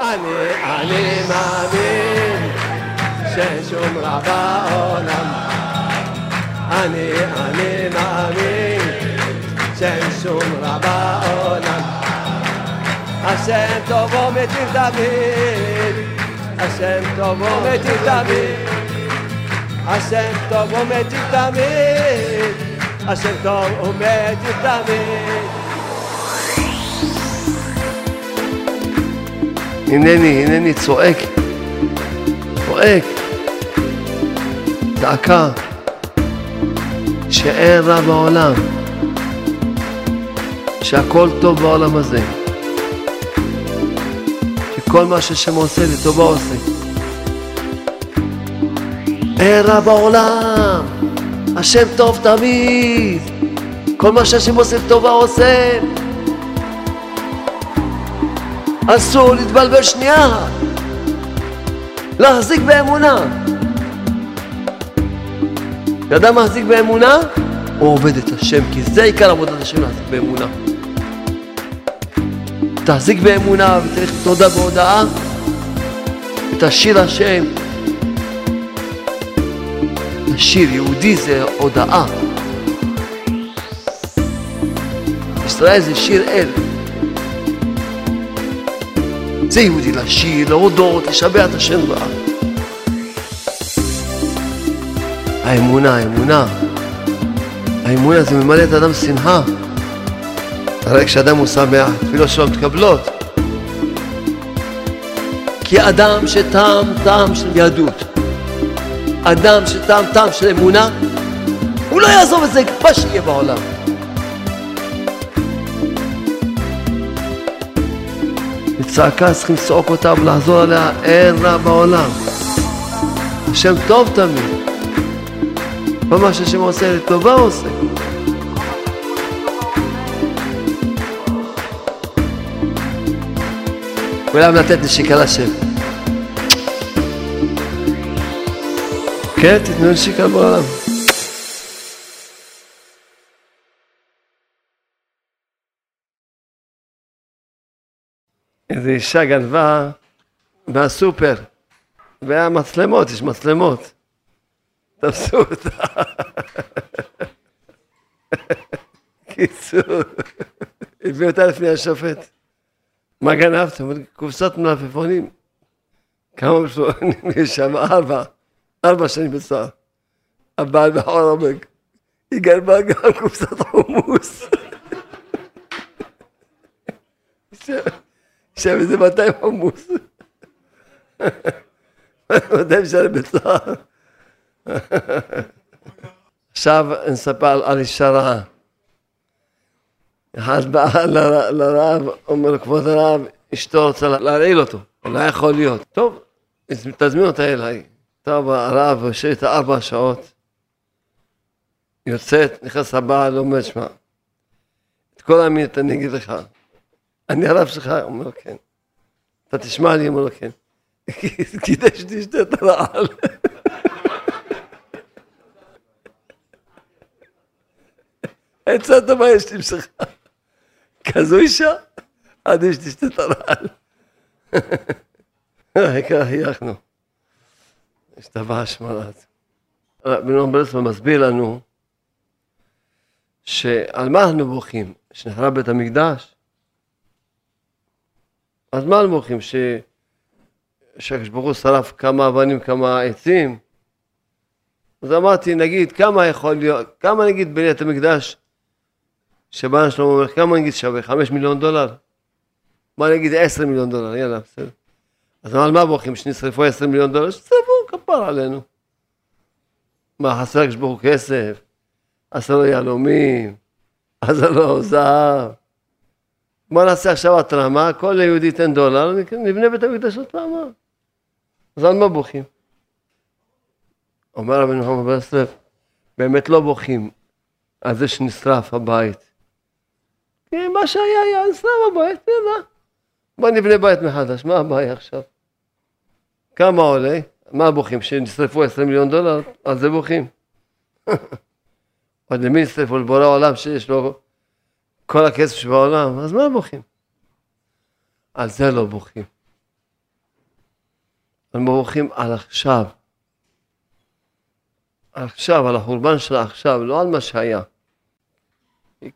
אני, אני מאמין שאין שום רע בעולם. אני, אני מאמין שאין שום רע בעולם. השם טוב ומטיב תמיד, השם טוב ומטיב תמיד, השם טוב ומטיב תמיד, השם טוב ומטיב תמיד. הנני, הנני צועק, צועק, זעקה, שאין רע בעולם, שהכל טוב בעולם הזה, שכל מה שהשם עושה לטובה עושה. אין רע בעולם, השם טוב תמיד, כל מה שהשם עושה לטובה עושה. אסור להתבלבל שנייה, להחזיק באמונה. כשאדם מחזיק באמונה, הוא עובד את השם, כי זה עיקר עבודת השם להחזיק באמונה. תחזיק באמונה וצריך תודה והודאה, ותשאיר השם. השיר יהודי זה הודאה. ישראל זה שיר אל. זה יהודי לשיר, להודות, לשבח את השם בה. האמונה, האמונה. האמונה זה ממלא את האדם שמחה. הרי כשאדם הוא שמח, תפילות שלו מתקבלות. כי אדם שטעם טעם של יהדות, אדם שטעם טעם של אמונה, הוא לא יעזוב את זה מה שיהיה בעולם. צעקה צריכים לצעוק אותה ולחזור עליה, אין רע בעולם. השם טוב תמיד. כל מה שהשם עושה לטובה עושה. כולם לתת נשיקה לשם. כן, תיתנו נשיקה בעולם. איזו אישה גנבה מהסופר, והיה מצלמות, יש מצלמות. תפסו אותה. קיצור, הביאו אותה לפני השופט. מה גנבת? קופסת מלפפונים. כמה מלפפונים יש שם? ארבע. ארבע שנים בצער. הבעל בחור עומק. היא גנבה גם קופסת חומוס. שם איזה 200 חומוס. 200 שנה בצער. עכשיו נספר על רעה. אחד בא לרב, אומר לו, כבוד הרב, אשתו רוצה להרעיל אותו, לא יכול להיות. טוב, תזמין אותה אליי. טוב, הרב יושב איתה ארבע שעות, יוצאת, נכנס הבעל, אומר, שמע, את כל האמינית אני אגיד לך, אני הרב שלך? הוא אומר, כן. אתה תשמע לי? אומר לו, כן. כדאי שתשתה את הרעל. עצה טובה יש לי בשבילך. כזו אישה, עדיף שתשתה את הרעל. העיקר חייכנו. השתבח שמרת. רבי נועם ברסלב מסביר לנו שעל מה אנחנו בוכים? שנחרב בית המקדש? אז מה אנחנו בוכים? שהקדוש ברוך הוא שרף כמה אבנים, כמה עצים? אז אמרתי, נגיד, כמה יכול להיות, כמה נגיד בניית המקדש שבעל שלמה אומר, כמה נגיד שווה? חמש מיליון דולר? בוא נגיד עשר מיליון דולר, יאללה, בסדר. אז על מה בוכים? שנשרפו עשר מיליון דולר? ששרפו, כפר עלינו. מה, חסר לקדוש ברוך הוא כסף? עשה לו יהלומים? עשה לו זהב? בוא נעשה עכשיו התרמה, כל יהודי ייתן דולר, נבנה בית המקדש עוד פעם. אז על מה בוכים? אומר רבי נחמן ברסלב, באמת לא בוכים על זה שנשרף הבית. כי מה שהיה היה, נשרף הבית, יאללה. בוא נבנה בית מחדש, מה הבעיה עכשיו? כמה עולה? מה בוכים? שנשרפו עשרה מיליון דולר? על זה בוכים. עוד למי נשרפו? לבורא העולם שיש לו כל הכסף שבעולם, אז מה בוכים? על זה לא בוכים. אנחנו מברכים על עכשיו. עכשיו, על החורבן של עכשיו, לא על מה שהיה.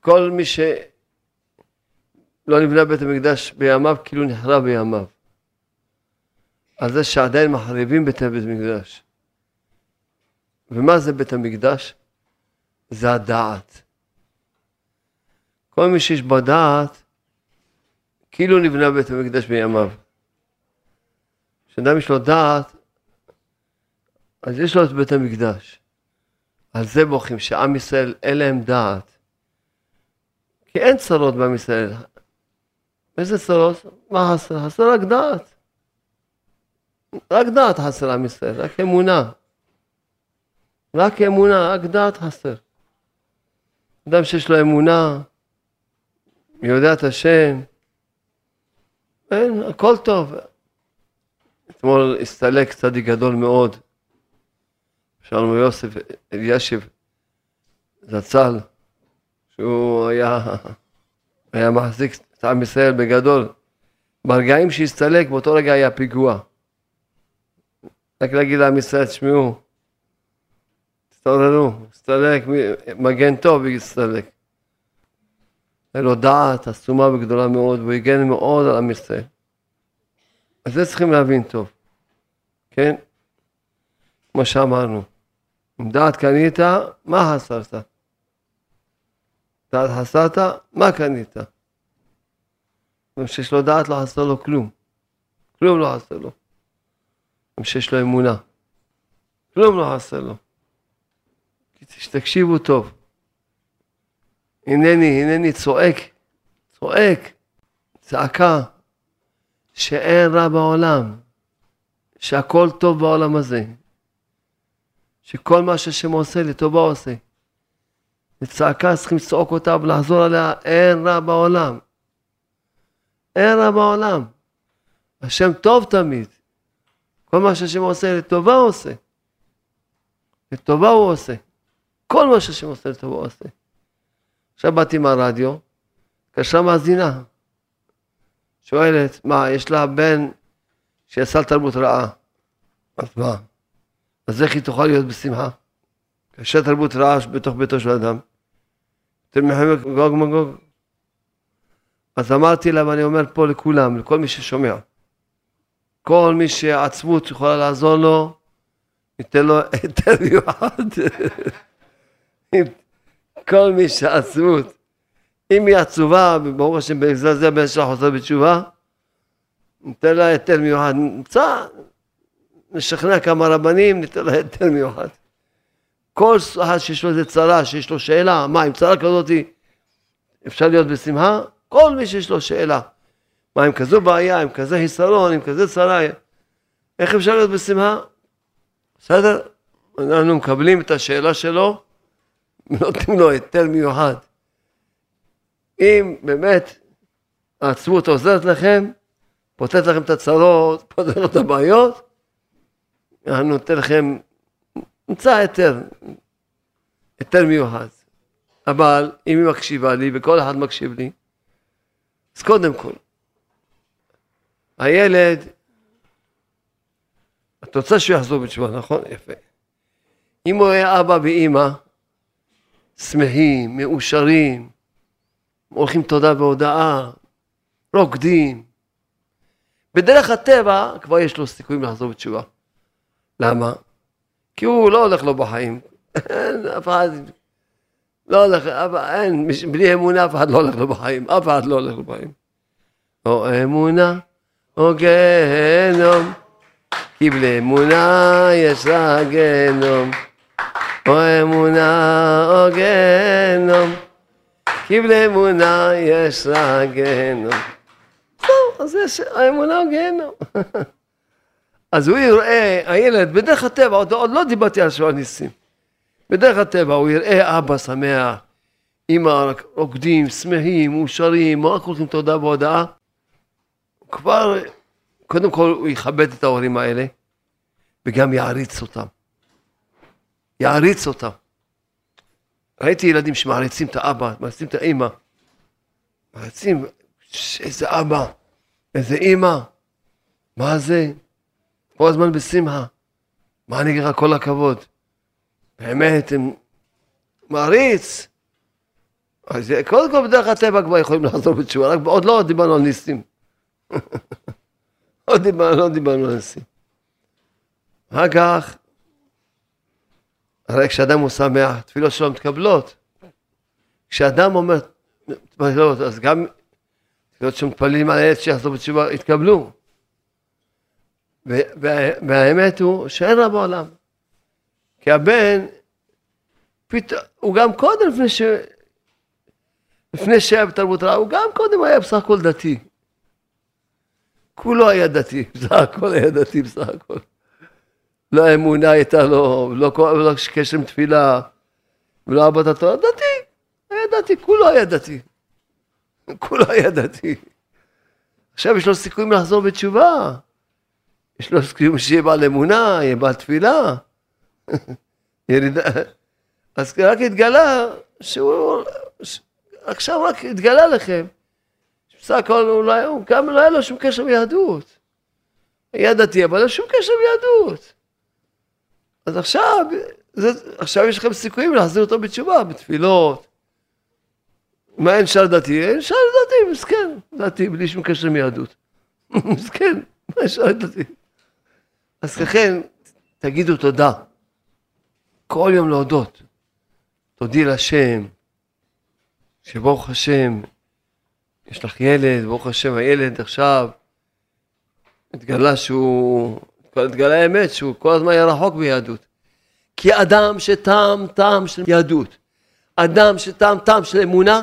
כל מי שלא נבנה בית המקדש בימיו, כאילו נחרב בימיו. על זה שעדיין מחריבים בית המקדש. ומה זה בית המקדש? זה הדעת. כל מי שיש בו דעת, כאילו נבנה בית המקדש בימיו. כשאדם יש לו דעת, אז יש לו את בית המקדש. על זה בוכים, שעם ישראל אין להם דעת. כי אין צרות בעם ישראל. איזה צרות? מה חסר? חסר רק דעת. רק דעת חסר עם ישראל, רק אמונה. רק אמונה, רק דעת חסר. אדם שיש לו אמונה, יודע את השם, אין, הכל טוב. אתמול הסתלק צדיק גדול מאוד, שלום יוסף אלישיב זצ"ל, שהוא היה, היה מחזיק את עם ישראל בגדול. ברגעים שהסתלק, באותו רגע היה פיגוע. רק להגיד לעם ישראל, תשמעו, תתעוררו, הסתלק, מגן טוב והסתלק. היה לו דעת עצומה וגדולה מאוד, והוא הגן מאוד על עם ישראל. אז זה צריכים להבין טוב, כן? כמו שאמרנו, אם דעת קנית, מה חסרת? דעת חסרת, מה קנית? מי שיש לו דעת לא חסר לו כלום. כלום לא חסר לו. מי שיש לו אמונה. כלום לא חסר לו. תקשיבו טוב. הנני, הנני צועק, צועק, צעקה, שאין רע בעולם, שהכל טוב בעולם הזה, שכל מה שהשם עושה לטובה עושה. וצעקה צריכים לצעוק אותה ולחזור עליה, אין רע בעולם. אין רע בעולם. השם טוב תמיד. כל מה שהשם עושה לטובה עושה. לטובה הוא עושה. כל מה שהשם עושה לטובה עושה. עכשיו באתי מהרדיו, התקשרה מאזינה, שואלת, מה, יש לה בן שעשה תרבות רעה. אז מה? אז איך היא תוכל להיות בשמחה? כאשר תרבות רעה בתוך ביתו של אדם. יותר מחמק גוג מגוג. אז אמרתי לה, ואני אומר פה לכולם, לכל מי ששומע, כל מי שעצבות יכולה לעזור לו, ניתן לו היתר מיוחד. כל מי שעצבות, אם היא עצובה, ברוך השם בגלל זה הבן שלה חוזר בתשובה, ניתן לה היתר מיוחד. נמצא, נשכנע כמה רבנים, ניתן לה היתר מיוחד. כל אחד שיש לו איזה צרה, שיש לו שאלה, מה, עם צרה כזאת אפשר להיות בשמחה? כל מי שיש לו שאלה, מה, עם כזו בעיה, עם כזה חיסרון, עם כזה צרה, איך אפשר להיות בשמחה? בסדר? אנחנו מקבלים את השאלה שלו, נותנים לו היתר מיוחד. אם באמת העצמות עוזרת לכם, פותרת לכם את הצרות, פותרת את הבעיות, אני נותן לכם, נמצא היתר, היתר מיוחד. אבל אם היא מקשיבה לי, וכל אחד מקשיב לי, אז קודם כל, הילד, את רוצה שהוא יחזור בתשובה, נכון? יפה. אם הוא היה אבא ואימא, שמחים, מאושרים, הולכים תודה והודאה, רוקדים. בדרך הטבע כבר יש לו סיכויים לחזור בתשובה. למה? כי הוא לא הולך לו בחיים. אין, אף אחד לא הולך, אין, בלי אמונה אף אחד לא הולך לו בחיים. אף אחד לא הולך לו בחיים. או אמונה או גיהנום, כי בלי אמונה יש רק גיהנום. או אמונה או גיהנום, כי בלי אמונה יש רק גיהנום. טוב, אז יש האמונה או גיהנום. אז הוא יראה, הילד, בדרך הטבע, עוד, עוד לא דיברתי על שואה ניסים. בדרך הטבע הוא יראה אבא שמח, אמא רוקדים, שמחים, מאושרים, רק הולכים תודה והודאה. כבר, קודם כל הוא יכבד את ההורים האלה, וגם יעריץ אותם. יעריץ אותם. ראיתי ילדים שמעריצים את האבא, מעריצים את האימא. מעריצים, איזה אבא, איזה אימא, מה זה? כל הזמן בשמחה. מה אני אגיד לך כל הכבוד? באמת, הם מעריץ. אז קודם כל בדרך הטבע כבר יכולים לחזור בתשובה, רק עוד לא דיברנו על ניסים. עוד דיברנו, לא דיברנו על ניסים. אחר כך, הרי כשאדם הוא שמח, תפילות שלו מתקבלות. כשאדם אומר תפילות, אז גם תפילות שמתפללים על הילד שיחזור בתשובה, התקבלו. והאמת הוא שאין רע בעולם. כי הבן, פתאום, הוא גם קודם, לפני, ש... לפני שהיה בתרבות רעה, הוא גם קודם היה בסך הכל דתי. כולו היה דתי, בסך הכל היה דתי בסך הכל. לא אמונה הייתה לו, לא, לא קשר עם תפילה, ולא עבודת התורה, דתי, היה דתי, כולו היה דתי. כולו היה דתי. עכשיו יש לו סיכויים לחזור בתשובה. יש לו סיכויים שיהיה בעל אמונה, יהיה בעל תפילה. אז רק התגלה שהוא, עכשיו רק התגלה לכם. בסך הכל אולי הוא גם לא היה לו שום קשר ביהדות. היה דתי, אבל לא שום קשר ביהדות. אז עכשיו, זה, עכשיו יש לכם סיכויים להחזיר אותו בתשובה, בתפילות. מה אין שער דתי? אין שער דתי, מסכן, דתי בלי שום קשר מיהדות. מסכן, מה שער דתי? אז לכן, תגידו תודה. כל יום להודות. תודי להשם, שברוך השם, יש לך ילד, ברוך השם, הילד עכשיו התגלה שהוא, התגלה האמת שהוא כל הזמן היה רחוק ביהדות. כי אדם שטעם טעם של יהדות, אדם שטעם טעם של אמונה,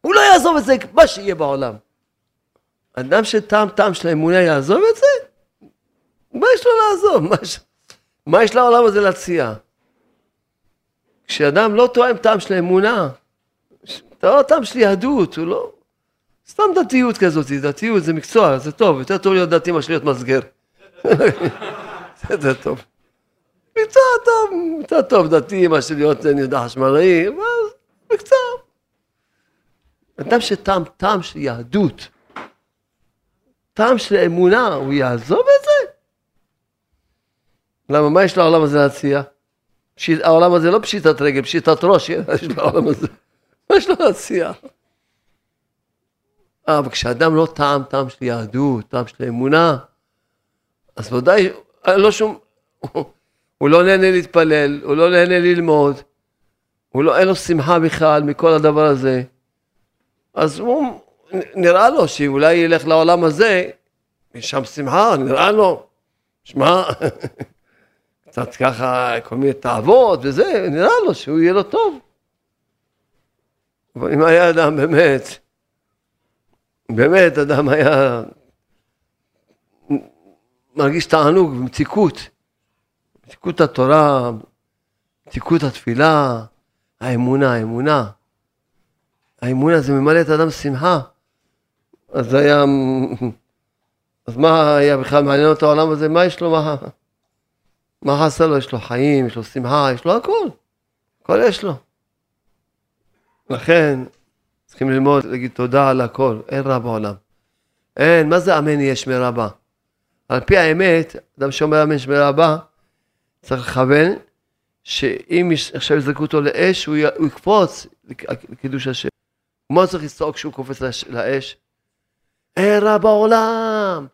הוא לא יעזוב את זה, מה שיהיה בעולם. אדם שטעם טעם של אמונה יעזוב את זה? מה יש לו לעזוב? מה יש, מה יש לעולם הזה להציע? כשאדם לא תואם טעם של אמונה, אתה לא טעם של יהדות, הוא לא... סתם דתיות כזאת, דתיות זה מקצוע, זה טוב, יותר טוב להיות דתי מאשר להיות מסגר. זה טוב. מקצוע טוב, יותר טוב דתי מאשר להיות, אני יודע, חשמלאי, מקצוע. אדם שטעם טעם של יהדות, טעם של אמונה, הוא יעזוב את זה? למה, מה יש לעולם הזה להציע? העולם הזה לא פשיטת רגל, פשיטת ראש, יש לעולם הזה. מה יש לו להציע? אה, אבל כשאדם לא טעם טעם של יהדות, טעם של אמונה, אז ודאי, לא שום, הוא לא נהנה להתפלל, הוא לא נהנה ללמוד, הוא לא, אין לו שמחה בכלל מכל הדבר הזה. אז הוא, נראה לו שאולי ילך לעולם הזה, יש שם שמחה, נראה לו. שמע, קצת ככה, כל מיני תאוות וזה, נראה לו שהוא יהיה לו טוב. אבל אם היה אדם באמת, באמת אדם היה מרגיש תענוג ומתיקות, מתיקות התורה, מתיקות התפילה, האמונה, האמונה. האמונה זה ממלא את האדם שמחה. אז זה היה, אז מה היה בכלל מעניין אותו העולם הזה? מה יש לו, מה, מה חסר לו? יש לו חיים, יש לו שמחה, יש לו הכל. הכל יש לו. לכן, צריכים ללמוד, להגיד תודה על הכל, אין רע בעולם. אין, מה זה אמן יש מרבה? על פי האמת, אדם שאומר אמן יש מרבה, צריך לכוון שאם עכשיו יזרקו אותו לאש, הוא, י... הוא יקפוץ לקידוש השם. מה צריך לצעוק כשהוא קופץ לאש? אין רע בעולם,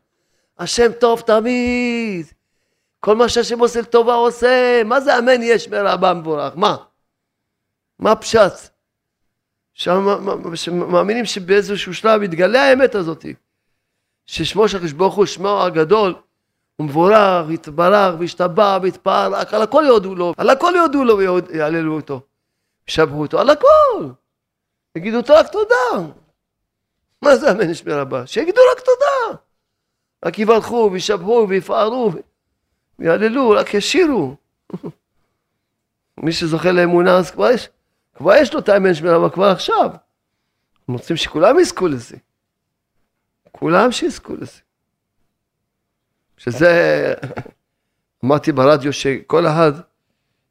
השם טוב תמיד, כל מה שהשם עושה לטובה עושה, מה זה אמן יש מרבה מבורך? מה? מה פשט? שמאמינים שבאיזשהו שלב יתגלה האמת הזאת, ששמו של הקדוש ברוך הוא, שמו הגדול, הוא מבורך, יתברך, וישתבח, ויתפאר, על הכל יודו לו, על הכל יודו לו ויעללו אותו, ישבחו אותו, על הכל. יגידו אותו רק תודה. מה זה אמן ישמר הבא? שיגידו רק תודה. רק יברכו וישבחו ויפארו ויעללו, רק ישירו. מי שזוכה לאמונה אז כבר יש. כבר יש לו את האמן שמירה, כבר עכשיו. אנחנו רוצים שכולם יזכו לזה. כולם שיזכו לזה. שזה, אמרתי ברדיו שכל אחד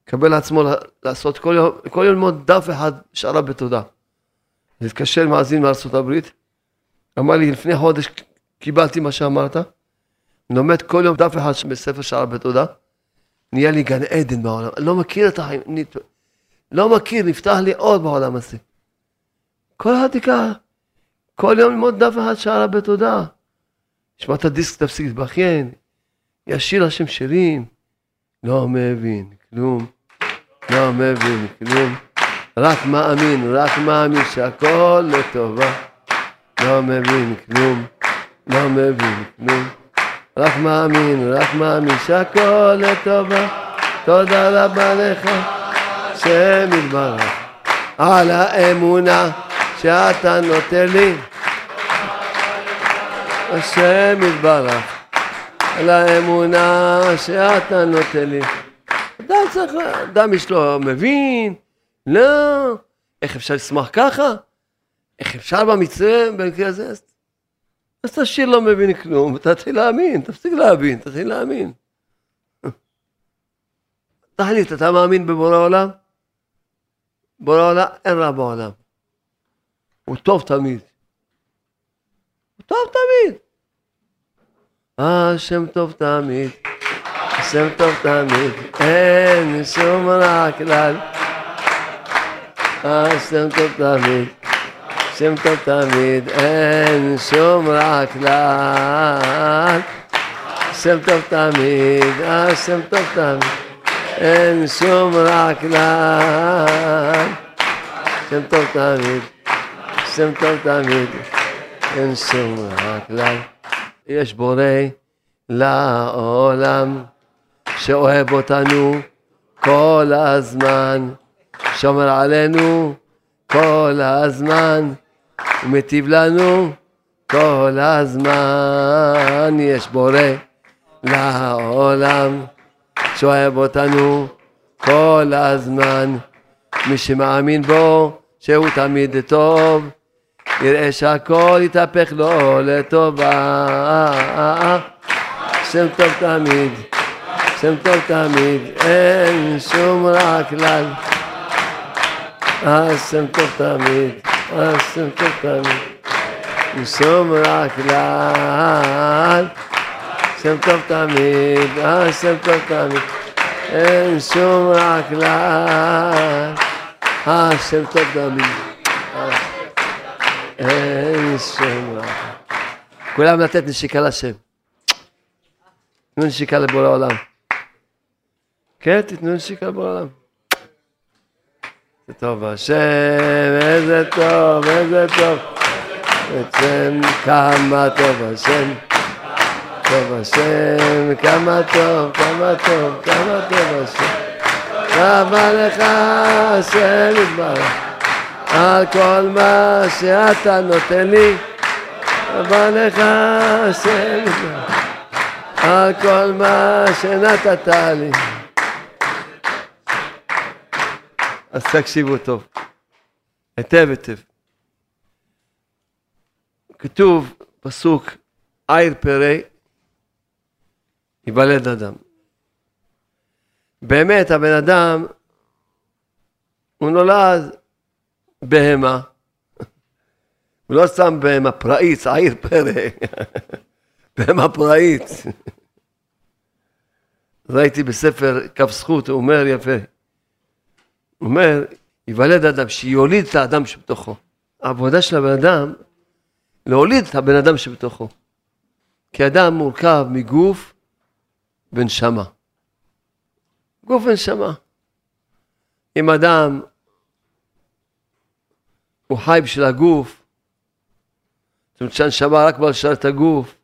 יקבל לעצמו לעשות כל יום, כל יום ללמוד דף אחד שערה בתודה. להתקשר מאזין מארצות הברית, אמר לי לפני חודש קיבלתי מה שאמרת, לומד כל יום דף אחד בספר שער בתודה, נהיה לי גן עדן בעולם. לא מכיר את החיים, לא מכיר, נפתח לי עוד בעולם הזה. כל אחד תיקח, כל יום ללמוד דף אחד שער בתודה. תשמע את הדיסק, תפסיק להתבכיין, ישיר השם שירים. לא מבין כלום, לא מבין כלום. רק מאמין, רק מאמין שהכל לטובה. לא מבין כלום, לא מבין כלום. רק מאמין, רק מאמין שהכל לטובה. תודה רבה לך, השם יתברך, על האמונה שאתה נותן לי. השם יתברך, על האמונה שאתה נותן לי. אדם צריך, אדם יש לו מבין, לא, איך אפשר לשמוח ככה? איך אפשר במצרים, במקרה הזה? אז תשאיר לא מבין כלום, ותתחיל להאמין, תפסיק להבין, תתחיל להאמין. תחליט, אתה מאמין בבורא עולם? בורא עולם, אין רע בעולם. הוא טוב תמיד. טוב תמיד. השם טוב תמיד, השם טוב תמיד, אין שום רע כלל. השם טוב תמיד, השם טוב תמיד, אין שום רע כלל. השם טוב תמיד, השם טוב תמיד, אין שום רע כלל. השם טוב תמיד, השם טוב תמיד, אין שום רע כלל. יש בורא לעולם שאוהב אותנו כל הזמן, שומר עלינו כל הזמן, ומטיב לנו כל הזמן. יש בורא לעולם שאוהב אותנו כל הזמן, מי שמאמין בו שהוא תמיד טוב. יראה שהכל יתהפך לו לטובה. שם טוב תמיד, שם טוב תמיד, אין שום רע כלל. השם טוב תמיד, השם טוב תמיד, שום רע כלל. שם טוב תמיד, השם טוב תמיד, אין שום רע כלל. השם טוב תמיד. אין שם רע. כולם לתת נשיקה לשם. תנו נשיקה לבורא העולם. כן, תתנו נשיקה לבורא העולם. זה טוב השם, איזה טוב, איזה טוב. בעצם כמה טוב השם. טוב השם, כמה טוב, כמה טוב, כמה טוב השם. רבה לך השם יתברך. על כל מה שאתה נותן לי, תודה לך השם, על כל מה שנתת לי. אז תקשיבו טוב, היטב היטב. כתוב פסוק עיר פרא ייוולד אדם. באמת הבן אדם הוא נולד בהמה. הוא לא שם בהמה פראית, שעיר פרא, בהמה פראית. ראיתי בספר כף זכות, הוא אומר יפה. הוא אומר, ייוולד אדם, שיוליד את האדם שבתוכו. העבודה של הבן אדם, להוליד את הבן אדם שבתוכו. כי אדם מורכב מגוף ונשמה. גוף ונשמה. אם אדם הוא חי בשביל הגוף. זאת אומרת שהנשמה רק בא לשרת את הגוף.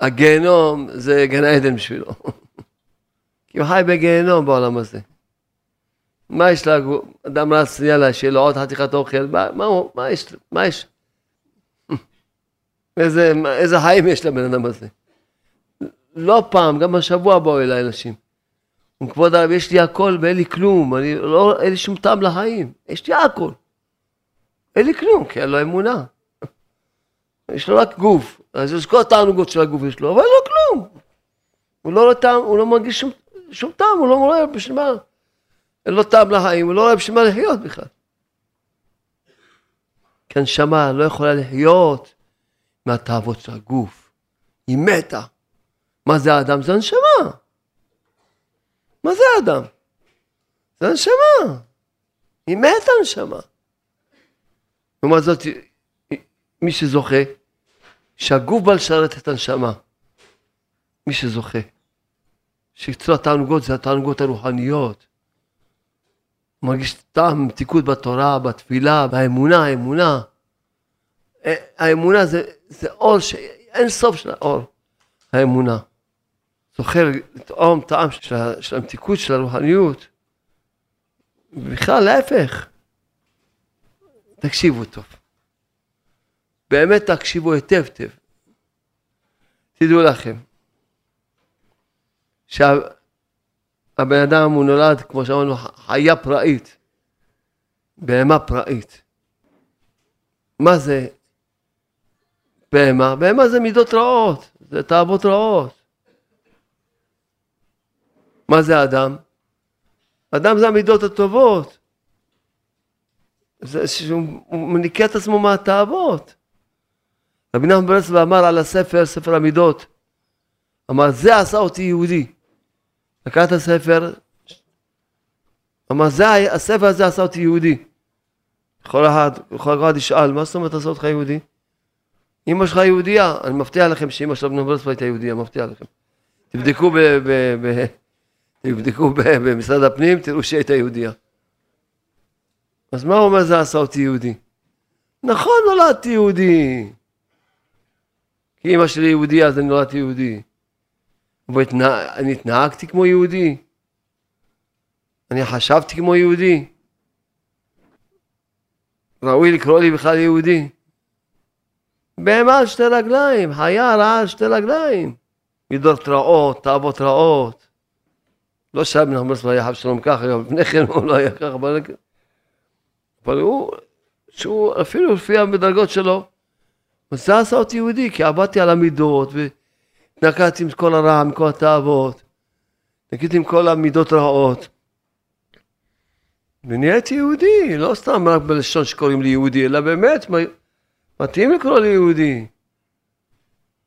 הגיהנום זה גן עדן בשבילו. כי הוא חי בגיהנום בעולם הזה. מה יש לגוף? אדם רץ, יאללה, שיהיה לו עוד חתיכת אוכל, מה, מה, מה יש? מה יש? איזה, איזה חיים יש לבן אדם הזה? לא פעם, גם השבוע באו אליי אנשים. כבוד הרב, יש לי הכל ואין לי כלום, אני לא, אין לי שום טעם לחיים, יש לי הכל. אין לי כלום, כי אין לו אמונה. יש לו רק גוף, אז יש כל התענוגות של הגוף יש לו, אבל אין לו כלום. הוא לא רואה טעם, הוא לא מרגיש שום, שום טעם, הוא לא רואה בשביל מה. אין לו טעם לחיים, הוא לא רואה בשביל מה לחיות בכלל. כי הנשמה לא יכולה לחיות מהתאוות של הגוף. היא מתה. מה זה האדם? זה הנשמה. מה זה האדם? זה הנשמה. היא מתה הנשמה. לעומת זאת, מי שזוכה, שהגוף בא לשרת את הנשמה. מי שזוכה. שקצור התענוגות זה התענוגות הרוחניות. מרגיש טעם מתיקות בתורה, בתפילה, באמונה, האמונה. אה, האמונה זה, זה אור, ש... אין סוף של האור, האמונה. זוכר לטעום טעם של המתיקות, של הרוחניות. בכלל, להפך. תקשיבו טוב. באמת תקשיבו היטב היטב. תדעו לכם, שהבן אדם הוא נולד, כמו שאמרנו, חיה פראית, בהמה פראית. מה זה בהמה? בהמה זה מידות רעות, זה תאוות רעות. מה זה אדם? אדם זה המידות הטובות. זה שהוא מניקה את עצמו מהתאוות. רבי נחמן ברסלב אמר על הספר, ספר המידות, אמר זה עשה אותי יהודי. לקח את הספר, אמר זה, הספר הזה עשה אותי יהודי. כל אחד, כל אחד ישאל, מה זאת אומרת עשה אותך יהודי? אמא שלך יהודייה, אני מבטיח לכם שאמא של אבנר ברסלב הייתה יהודייה, מבטיח לכם. תבדקו במשרד הפנים, תראו שהיא הייתה יהודייה. אז מה הוא אומר זה עשה אותי יהודי? נכון, נולדתי יהודי. כי אמא שלי יהודייה, אז אני נולדתי יהודי. ואני התנהגתי כמו יהודי? אני חשבתי כמו יהודי? ראוי לקרוא לי בכלל יהודי? בהמה על שתי רגליים, חיה רעה על שתי רגליים. מידות רעות, תאוות רעות. לא שבן חמאס היה חב שלום ככה, לפני כן הוא לא היה ככה, אבל הוא, שהוא אפילו לפי המדרגות שלו, זה עשה אותי יהודי, כי עבדתי על המידות, והתנקדתי עם כל הרע, עם כל התאוות, נקיתי עם כל המידות רעות. ונהייתי יהודי, לא סתם רק בלשון שקוראים לי יהודי, אלא באמת, מתאים לקרוא לי יהודי.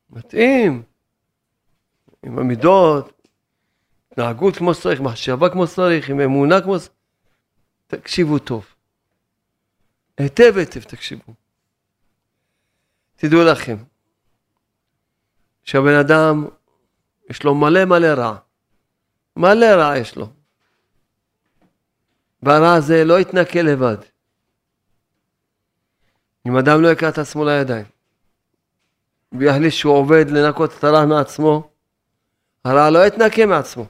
מתאים. עם המידות, התנהגות כמו שצריך, מחשבה כמו שצריך, עם אמונה כמו שצריך. תקשיבו טוב. היטב היטב תקשיבו. תדעו לכם, שהבן אדם, יש לו מלא מלא רע. מלא רע יש לו. והרע הזה לא יתנקה לבד. אם אדם לא יקרא את עצמו לידיים, ויחליט שהוא עובד לנקות את הרע מעצמו, הרע לא יתנקה מעצמו.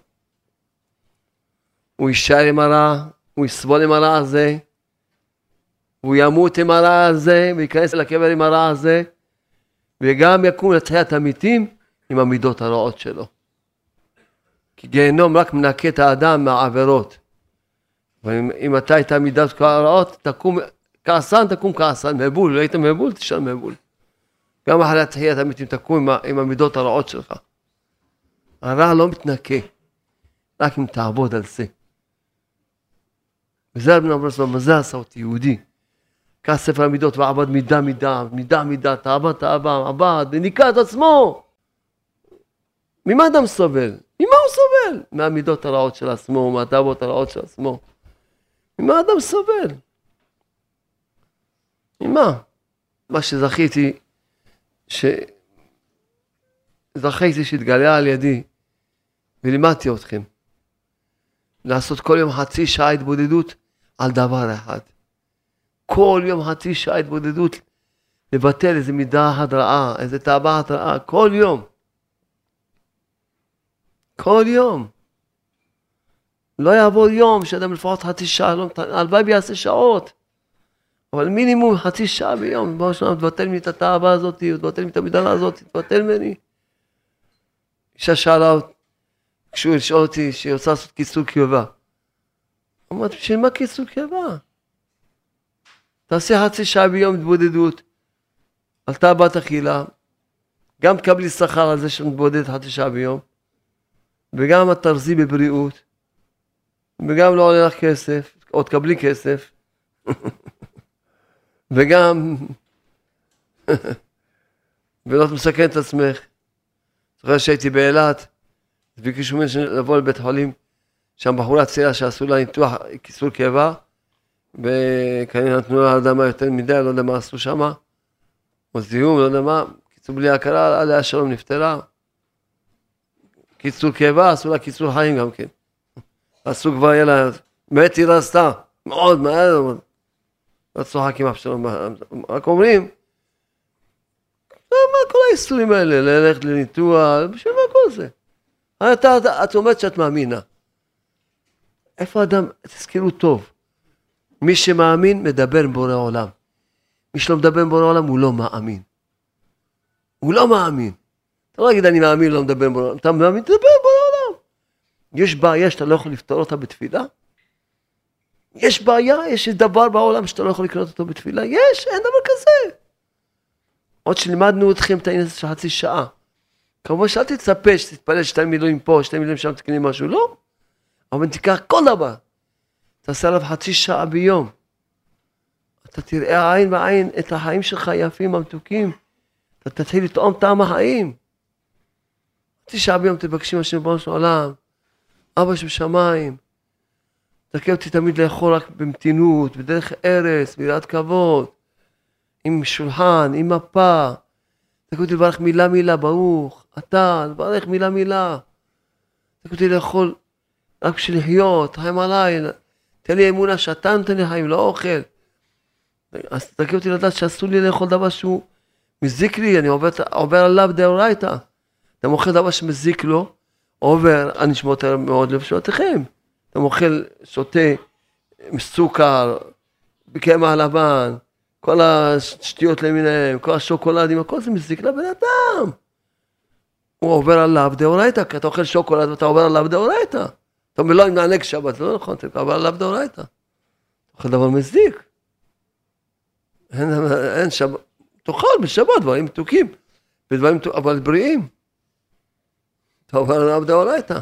הוא יישאר עם הרע, הוא יסבול עם הרע הזה, הוא ימות עם הרע הזה, וייכנס לקבר עם הרע הזה, וגם יקום לתחיית המתים עם המידות הרעות שלו. כי גיהנום רק מנקה את האדם מהעבירות. ואם אתה היית מידת הרעות, תקום כעסן, תקום כעסן, מבול, היית מבול, תשאר מבול. גם אחרי התחיית המתים תקום עם, עם המידות הרעות שלך. הרע לא מתנקה, רק אם תעבוד על זה. וזה רבי נאמר מה זה עשה אותי יהודי. קח ספר המידות ועבד מידה מידה, מידה מידה, תאווה תאווה, עבד, וניקה את עצמו. ממה אדם סובל? ממה הוא סובל? מהמידות הרעות של עצמו, מהתאוות הרעות של עצמו. ממה אדם סובל? ממה? מה שזכיתי, ש... זכיתי שהתגלה על ידי ולימדתי אתכם לעשות כל יום חצי שעה התבודדות על דבר אחד. כל יום חצי שעה התבודדות, לבטל איזה מידה אחת רעה, איזה תאווה אחת רעה, כל יום. כל יום. לא יעבור יום שאדם לפחות חצי שעה, לא, הלוואי ויעשה שעות. אבל מינימום חצי שעה ביום, בוא שלום, תבטל ממני את התאווה הזאת, תבטל ממני את המידה הזאת, תבטל ממני. אישה שאלה אותי, כשהוא לשאול אותי שהיא רוצה לעשות קיצור קיבה. אמרתי, בשביל מה קיצור קיבה? תעשה חצי שעה ביום התבודדות, על תאוות אכילה, גם תקבלי שכר על זה שאת מתבודדת חצי שעה ביום, וגם את תרזי בבריאות, וגם לא עולה לך כסף, או תקבלי כסף, וגם, ולא תמסכן את עצמך. זוכר שהייתי באילת, ביקשו ממני לבוא לבית חולים, שם בחורה צעירה שעשו לה ניתוח כיסור קיבה, וכנראה נתנו לה אדמה יותר מדי, לא יודע מה עשו שם, או זיהום, לא יודע מה, קיצור בלי הכרה, עליה שלום נפטרה. קיצור קיבה, עשו לה קיצור חיים גם כן. עשו כבר, יהיה לה, באמת היא רצתה, מאוד מהר, לא צוחקים אף שלום, רק אומרים, מה כל האיסורים האלה, ללכת לניתוח, בשביל מה כל זה? אתה, את אומרת שאת מאמינה. איפה אדם, תזכרו טוב, מי שמאמין מדבר עם בורא עולם. מי שלא מדבר עם בורא עולם הוא לא מאמין. הוא לא מאמין. אתה לא אגיד אני מאמין, לא מדבר עם בורא עולם. אתה מאמין, תדבר עם בורא עולם. יש בעיה שאתה לא יכול לפתור אותה בתפילה? יש בעיה, יש דבר בעולם שאתה לא יכול לקנות אותו בתפילה? יש, אין דבר כזה. עוד שלימדנו אתכם את העניין הזה של חצי שעה. כמובן שאל תצפה שתתפלל שתי מילים פה, שתי מילים שם, תקני משהו, לא. אבל תיקח כל דבר. תעשה עליו חצי שעה ביום. אתה תראה עין בעין את החיים שלך היפים, המתוקים. אתה תתחיל לטעום טעם החיים. חצי שעה ביום תבקשי מהשם בראש של עולם. אבא שבשמיים, תקן אותי תמיד לאכול רק במתינות, בדרך ארץ, ביראת כבוד. עם שולחן, עם מפה. תקעו אותי לברך מילה מילה, ברוך, אתה, לברך מילה מילה. תקעו אותי לאכול רק בשביל לחיות, חיים עליי, תן לי אמונה שאתה נותן לי חיים, לא אוכל. אז תקעו אותי לדעת שאסור לי לאכול דבר שהוא מזיק לי, אני עובר, עובר עליו דאורייתא. אתה מוכר דבר שמזיק לו, עובר הנשמות מאוד לבשותיכם. אתה מוכר, שותה סוכר, בקמח לבן, כל השטויות למיניהם, כל השוקולדים, הכל זה מזיק לבן אדם. הוא עובר עליו דאורייתא, כי אתה אוכל שוקולד ואתה עובר עליו דאורייתא. אתה אומר, לא, אני מענג שבת, לא נכון, עובר עליו דאורייתא. אוכל דבר מזיק. אין, אין שבת, תאכל בשבת דברים מתוקים, בדברים, אבל בריאים. אתה עובר עליו דאורייתא.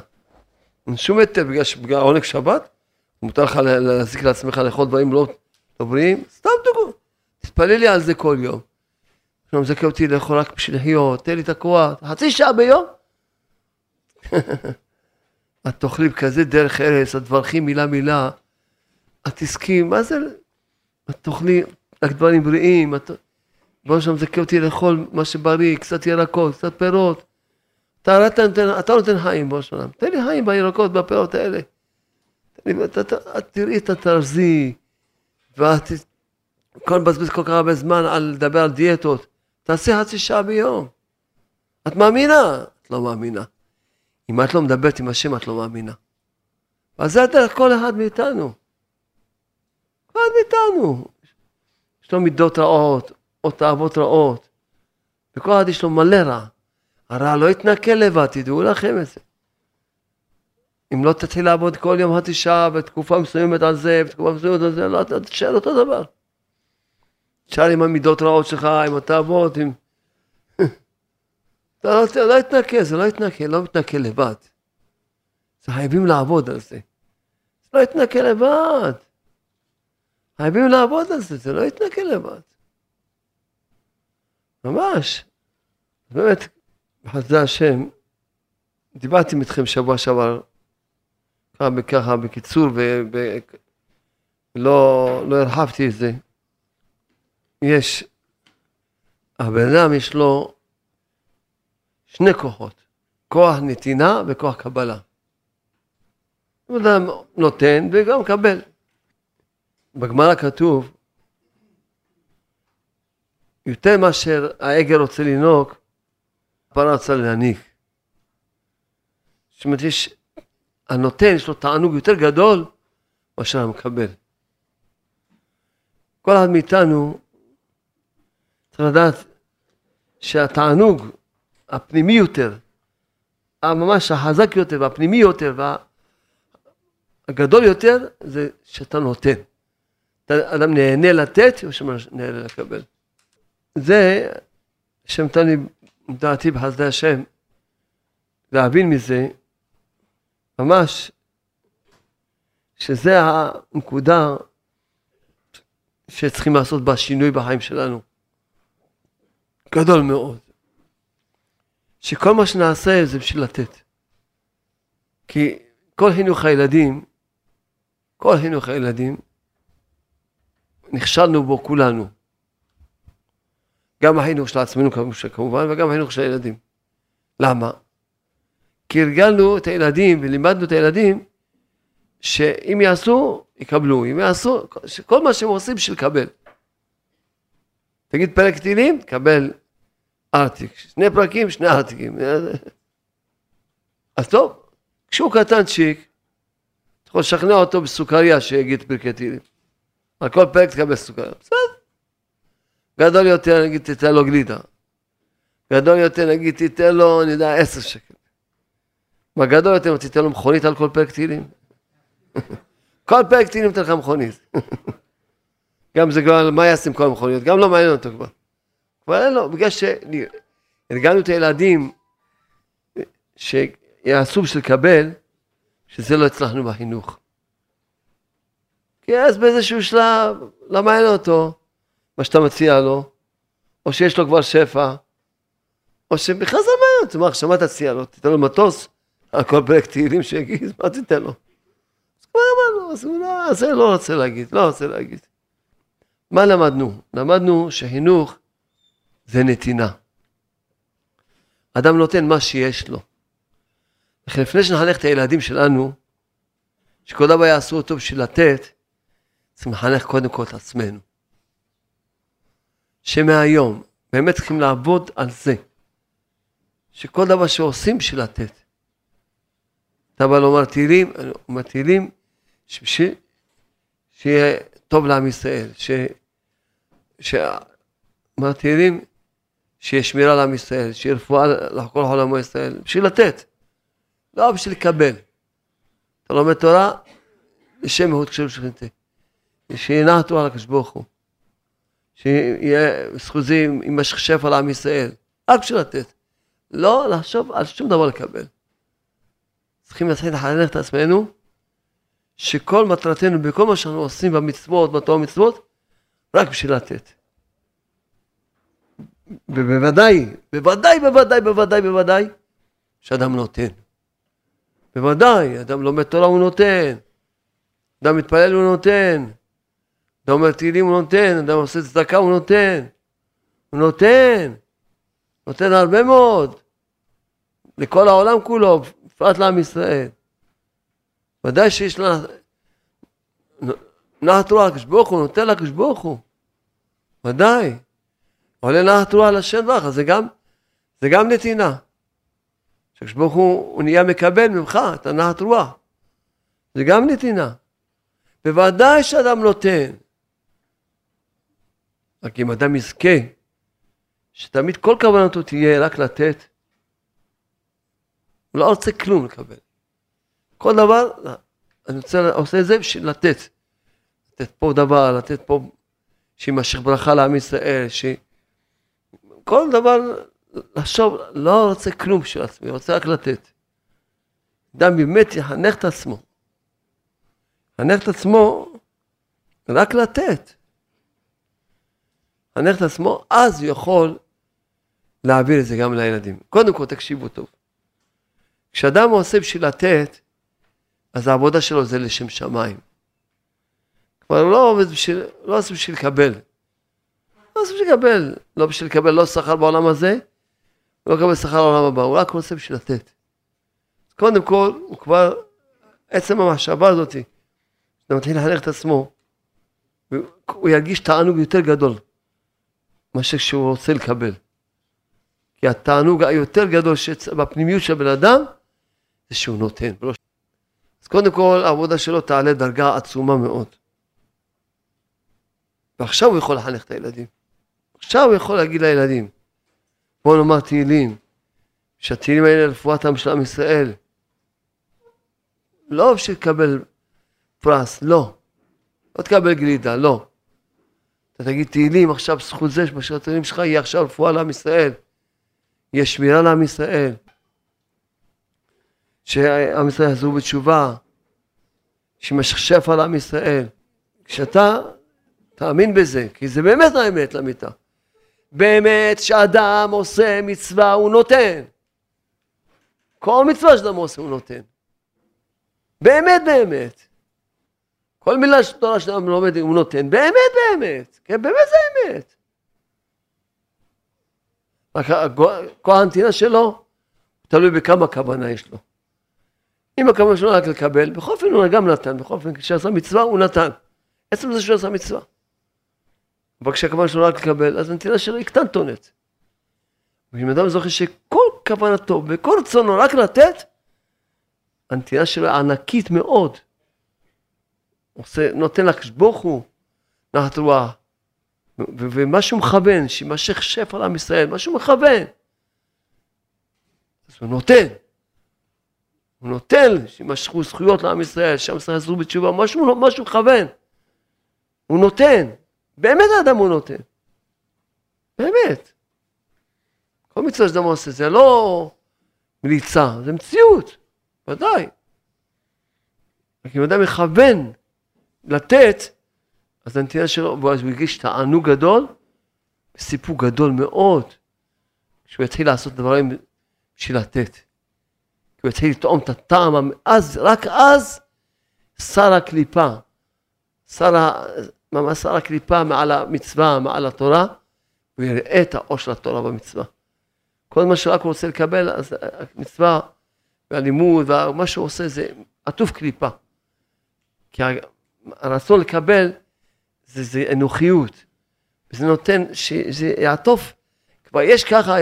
אין שום היתר בגלל, עונג שבת, מותר לך להזיק לעצמך לאכול דברים לא, לא בריאים, סתם דוגמא. תתפלל לי על זה כל יום. אתה מזכה אותי לאכול רק בשביל לחיות, תן לי את הכוח, חצי שעה ביום. את תאכלי כזה דרך ארץ, את תברכי מילה מילה, את תזכי, מה זה, את תאכלי רק דברים בריאים, את... בוא שם זכה אותי לאכול מה שבריא, קצת ירקות, קצת פירות. אתה, אתה, נותן, אתה נותן חיים, בוא שלום, תן לי חיים בירקות, בפירות האלה. את תראי את התרזי, ואת כל מבזבז כל כך הרבה זמן על לדבר על דיאטות. תעשה חצי שעה ביום. את מאמינה? את לא מאמינה. אם את לא מדברת עם השם, את לא מאמינה. אז זה הדרך כל אחד מאיתנו. כל אחד מאיתנו. יש לו מידות רעות, או תאוות רעות. וכל אחד יש לו מלא רע. הרע לא יתנקה לבד, תדעו לכם את זה. אם לא תתחיל לעבוד כל יום חצי שעה בתקופה מסוימת על זה, בתקופה מסוימת על זה, לא, תשאר אותו דבר. תשאר עם המידות רעות שלך, עם התאוות, עם... אתה לא, לא יתנקה, זה לא יתנקה, לא מתנקה לבד. זה חייבים לעבוד על זה. זה לא יתנקה לבד. חייבים לעבוד על זה, זה לא יתנקה לבד. ממש. באמת, בחסדי השם, דיברתי איתכם שבוע שעבר, ככה, ככה בקיצור, ולא לא הרחבתי את זה. יש, הבן אדם יש לו שני כוחות, כוח נתינה וכוח קבלה. אדם נותן וגם מקבל. בגמרא כתוב, יותר מאשר העגל רוצה לנהוג, הפרה רוצה להניק. זאת אומרת, יש, הנותן, יש לו תענוג יותר גדול מאשר המקבל. כל אחד מאיתנו צריך לדעת שהתענוג הפנימי יותר, ממש החזק יותר והפנימי יותר והגדול יותר, זה שאתה נותן. אדם נהנה לתת ושנהנה לקבל. זה השם נתן לי, דעתי בחסדי השם, להבין מזה, ממש, שזה הנקודה שצריכים לעשות בה שינוי בחיים שלנו. גדול מאוד. שכל מה שנעשה זה בשביל לתת. כי כל חינוך הילדים, כל חינוך הילדים, נכשלנו בו כולנו. גם החינוך של עצמנו כמובן, וגם החינוך של הילדים. למה? כי הרגלנו את הילדים ולימדנו את הילדים שאם יעשו, יקבלו, אם יעשו, כל מה שהם עושים בשביל לקבל. תגיד פרק תהילים, תקבל ארטיק, שני פרקים, שני ארטיקים. אז טוב, כשהוא קטנצ'יק, אתה יכול לשכנע אותו בסוכריה שיגיד פרקי תהילים. על כל פרק תקבל סוכריה, בסדר. גדול יותר, נגיד, תיתן לו גלידה. גדול יותר, נגיד, תיתן לו, אני יודע, עשר שקל. מה גדול יותר, תיתן לו מכונית על כל פרק תהילים? כל פרק תהילים נותן לך מכונית. גם זה כבר, מה יעשה עם כל המכוניות? גם לא מעניין אותו כבר. כבר אין לו, בגלל שהרגלנו את הילדים שיעשו בשביל לקבל, שזה לא הצלחנו בחינוך. כי אז באיזשהו שלב, לא מעניין אותו מה שאתה מציע לו, או שיש לו כבר שפע, או שבכלל זה מעניין אותו, מה עכשיו מה תציע לו? תיתן לו מטוס על כל פרק תהילים שיגיד, מה תיתן לו? אז כבר אמרנו, אז הוא לא, זה לא רוצה להגיד, לא רוצה להגיד. מה למדנו? למדנו שחינוך זה נתינה. אדם נותן מה שיש לו. לכן לפני שנחנך את הילדים שלנו, שכל דבר יעשו אותו בשביל לתת, צריכים לחנך קודם כל את עצמנו. שמהיום באמת צריכים לעבוד על זה, שכל דבר שעושים בשביל לתת. אתה בא לומר תהילים, אומר תהילים, שיהיה טוב לעם ישראל, ש... ש... מה תהילים? שיהיה שמירה לעם ישראל, שיהיה רפואה לכל עולמו ישראל, בשביל לתת, לא בשביל לקבל. אתה לומד תורה, לשם מהות כשם שכנתי. שינעתו על הקדוש ברוך הוא. שיהיה סחוזים, יימשך שפע לעם ישראל. רק בשביל לתת. לא לחשוב על שום דבר לקבל. צריכים להתחיל לחנך את עצמנו, שכל מטרתנו בכל מה שאנחנו עושים במצוות, בתור מצוות, רק בשביל לתת. ובוודאי, בוודאי, בוודאי, בוודאי, בוודאי, שאדם נותן. בוודאי, אדם לומד תורה הוא נותן, אדם מתפלל הוא נותן, אדם אומר תהילים הוא נותן, אדם עושה צדקה הוא נותן, הוא נותן, נותן הרבה מאוד, לכל העולם כולו, בפרט לעם ישראל. ודאי שיש לה נחת רוח לקדוש ברוך הוא, נותן לקדוש ברוך הוא, ודאי. עולה נחת רוח לשם ברך, זה גם, זה גם נתינה. שהקדוש ברוך הוא, הוא נהיה מקבל ממך את הנחת רוח. זה גם נתינה. בוודאי שאדם נותן. רק אם אדם יזכה, שתמיד כל כוונתו תהיה רק לתת, הוא לא רוצה כלום לקבל. כל דבר, אני רוצה, עושה את זה בשביל לתת. לתת פה דבר, לתת פה, שימשך ברכה לעם ישראל, ש... כל דבר, לחשוב, לא רוצה כלום בשביל עצמי, רוצה רק לתת. אדם באמת יחנך את עצמו. יחנך את עצמו רק לתת. יחנך את עצמו, אז הוא יכול להעביר את זה גם לילדים. קודם כל, תקשיבו טוב. כשאדם עושה בשביל לתת, אז העבודה שלו זה לשם שמיים. כבר לא בשביל, לא עושה בשביל לקבל. בשביל לקבל, לא בשביל לקבל לא שכר בעולם הזה, לא לקבל שכר בעולם הבא, הוא רק עושה בשביל לתת. קודם כל, הוא כבר, עצם המחשבה הזאת, הוא מתחיל לחנך את עצמו, הוא ירגיש תענוג יותר גדול מאשר שהוא רוצה לקבל. כי התענוג היותר גדול בפנימיות של הבן אדם, זה שהוא נותן. אז קודם כל העבודה שלו תעלה דרגה עצומה מאוד. ועכשיו הוא יכול לחנך את הילדים. עכשיו הוא יכול להגיד לילדים, בואו נאמר תהילים, שהתהילים האלה לרפואתם של עם ישראל. לא בשביל לקבל פרס, לא. לא תקבל גלידה, לא. אתה תגיד תהילים, עכשיו זכות זה שבשרתונים שלך יהיה עכשיו רפואה לעם ישראל. יהיה שמירה לעם ישראל. שעם ישראל יחזרו בתשובה, שימשך שפע לעם ישראל. כשאתה תאמין בזה, כי זה באמת האמת לאמיתה. באמת שאדם עושה מצווה הוא נותן. כל מצווה שאדם עושה הוא נותן. באמת באמת. כל מילה של תורה שאדם לומד הוא נותן, באמת באמת. כן, באמת זה אמת. רק כוח הנתינה שלו תלוי בכמה כוונה יש לו. אם הכוונה שלו רק לקבל, בכל אופן הוא גם נתן, בכל אופן כשעשה מצווה הוא נתן. עצם זה שהוא עשה מצווה. אבל כשהכוונה שלו רק לקבל, אז הנתינה שלו היא קטנטונת. ואם אדם זוכר שכל כוונתו וכל רצונו רק לתת, הנתינה שלו ענקית מאוד. עושה, נותן לקדוש ברוך הוא נחת רוח, ומה שהוא מכוון, שימשך שפע לעם ישראל, מה שהוא מכוון. אז הוא נותן. הוא נותן שימשכו זכויות לעם ישראל, שעם ישראל יחזרו בתשובה, מה שהוא מכוון. הוא נותן. באמת האדם הוא נותן. באמת. כל מצווה שאדם עושה זה לא מליצה, זה מציאות, ודאי. רק אם אדם מכוון לתת, אז הנתינה שלו, ואז הוא הרגיש תענוג גדול, סיפוק גדול מאוד, כשהוא יתחיל לעשות דברים בשביל לתת. הוא יתחיל לטעום את הטעם, אז, רק אז, שר הקליפה, שר, ממש שר הקליפה מעל המצווה, מעל התורה, הוא יראה את האור של התורה במצווה. כל מה שרק הוא רוצה לקבל, אז המצווה והלימוד ומה שהוא עושה זה עטוף קליפה. כי הרצון לקבל זה, זה אנוכיות. זה נותן, שזה יעטוף, כבר יש ככה,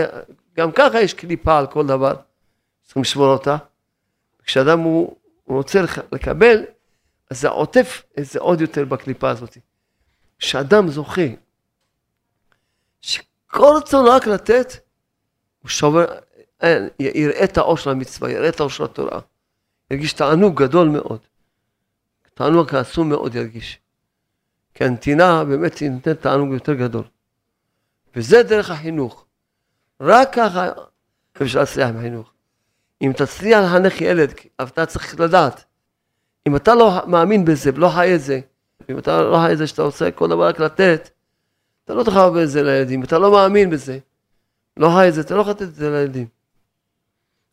גם ככה יש קליפה על כל דבר, צריכים לשמור אותה. כשאדם הוא, הוא רוצה לקבל, אז זה עוטף את זה עוד יותר בקליפה הזאת. כשאדם זוכה, שכל רצון רק לתת, הוא שובר, יראה את האור של המצווה, יראה את האור של התורה. ירגיש תענוג גדול מאוד. תענוג עצום מאוד ירגיש. כי הנתינה באמת היא נותנת תענוג יותר גדול. וזה דרך החינוך. רק ככה אפשר להצליח עם החינוך. אם תצליח לחנך ילד, אתה צריך לדעת. אם אתה לא מאמין בזה ולא חי את זה, אם אתה לא חי את זה שאתה עושה כל דבר רק לתת, אתה לא תוכל את זה לילדים, אתה לא מאמין בזה. לא חי את זה, אתה לא יכול לתת את זה לילדים.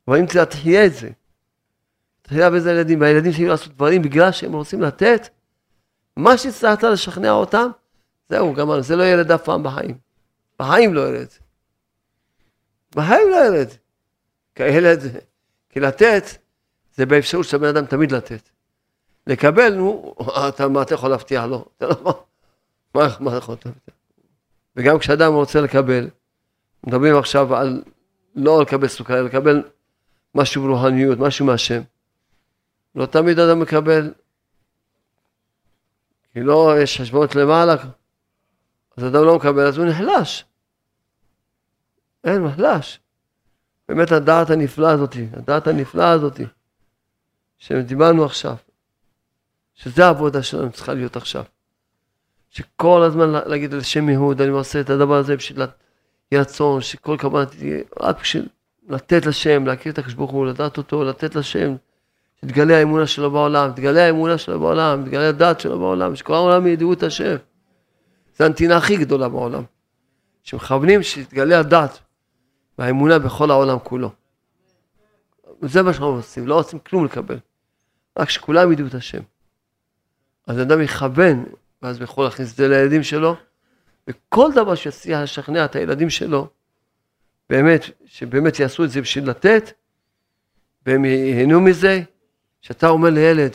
אבל אם אתה תחיה את זה, תחיה בזה לילדים, והילדים שלי לעשות דברים בגלל שהם רוצים לתת, מה שהצלחת לשכנע אותם, זהו, גמרנו, זה לא ילד אף פעם בחיים. בחיים לא ילד. בחיים לא ילד. כי הילד, כי לתת, זה באפשרות של הבן אדם תמיד לתת. לקבל, נו, אתה, מה אתה יכול להבטיח לו? אתה לא, מה, אתה יכול להבטיח? וגם כשאדם רוצה לקבל, מדברים עכשיו על לא לקבל סוכר, לקבל משהו ברוחניות, משהו מהשם. לא תמיד אדם מקבל, כי לא, יש חשבונות למעלה, אז אדם לא מקבל, אז הוא נחלש. אין, נחלש. באמת הדעת הנפלאה הזאת, הדעת הנפלאה הזאת, שדיברנו עכשיו, שזה העבודה שלנו צריכה להיות עכשיו. שכל הזמן להגיד על שם יהוד, אני עושה את הדבר הזה בשביל רצון שכל כוונה תהיה רק בשביל לתת לשם, להכיר את הקדוש ברוך הוא, לדעת אותו, לתת לשם, שתגלה האמונה שלו בעולם, תגלה האמונה שלו בעולם, תגלה הדעת שלו בעולם, שכל העולם ידעו את השם. זו הנתינה הכי גדולה בעולם. שמכוונים שתגלה הדת והאמונה בכל העולם כולו. זה מה שאנחנו עושים, לא רוצים כלום לקבל. רק שכולם ידעו את השם. אז אדם יכוון, ואז הוא יכול להכניס את זה לילדים שלו, וכל דבר שיצליח לשכנע את הילדים שלו, באמת, שבאמת יעשו את זה בשביל לתת, והם ייהנו מזה, שאתה אומר לילד,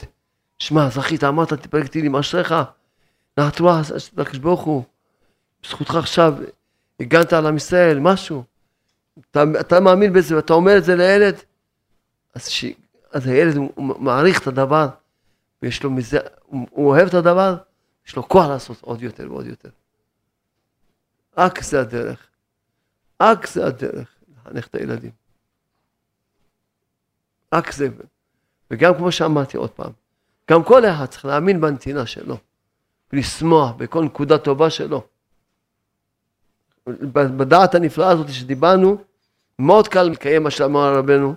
שמע, זכית, אמרת, תפרק תהילים, אשריך, נחת רוח, לקדוש ברוך הוא, בזכותך עכשיו הגנת על עם ישראל, משהו. אתה, אתה מאמין בזה ואתה אומר את זה לילד, אז, ש, אז הילד הוא מעריך את הדבר, ויש לו מזה, הוא, הוא אוהב את הדבר, יש לו כוח לעשות עוד יותר ועוד יותר. רק זה הדרך. רק זה הדרך לחנך את הילדים. רק זה. וגם כמו שאמרתי עוד פעם, גם כל אחד צריך להאמין בנתינה שלו, ולשמוח בכל נקודה טובה שלו. בדעת הנפלאה הזאת שדיברנו, מאוד קל לקיים מה שאמר רבנו.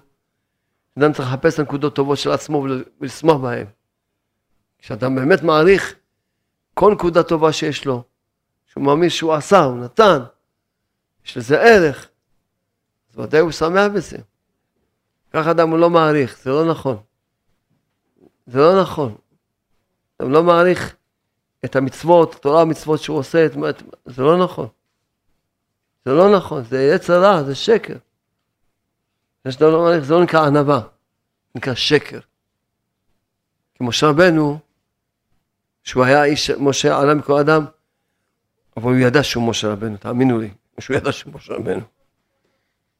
אדם צריך לחפש את הנקודות טובות של עצמו ולשמוח בהן. כשאדם באמת מעריך כל נקודה טובה שיש לו, שהוא מאמין שהוא עשה, הוא נתן, יש לזה ערך, אז ודאי הוא שמח בזה. ככה אדם הוא לא מעריך, זה לא נכון. זה לא נכון. אדם לא מעריך את המצוות, התורה המצוות שהוא עושה, את, זה לא נכון. זה לא נכון, זה עץ הרע, זה שקר. זה שאתה לא מעריך, זה לא נקרא ענווה, זה נקרא שקר. כי משה רבנו, שהוא היה איש, משה עלה מכל אדם, אבל הוא ידע שהוא משה רבנו, תאמינו לי, שהוא ידע שהוא משה רבנו.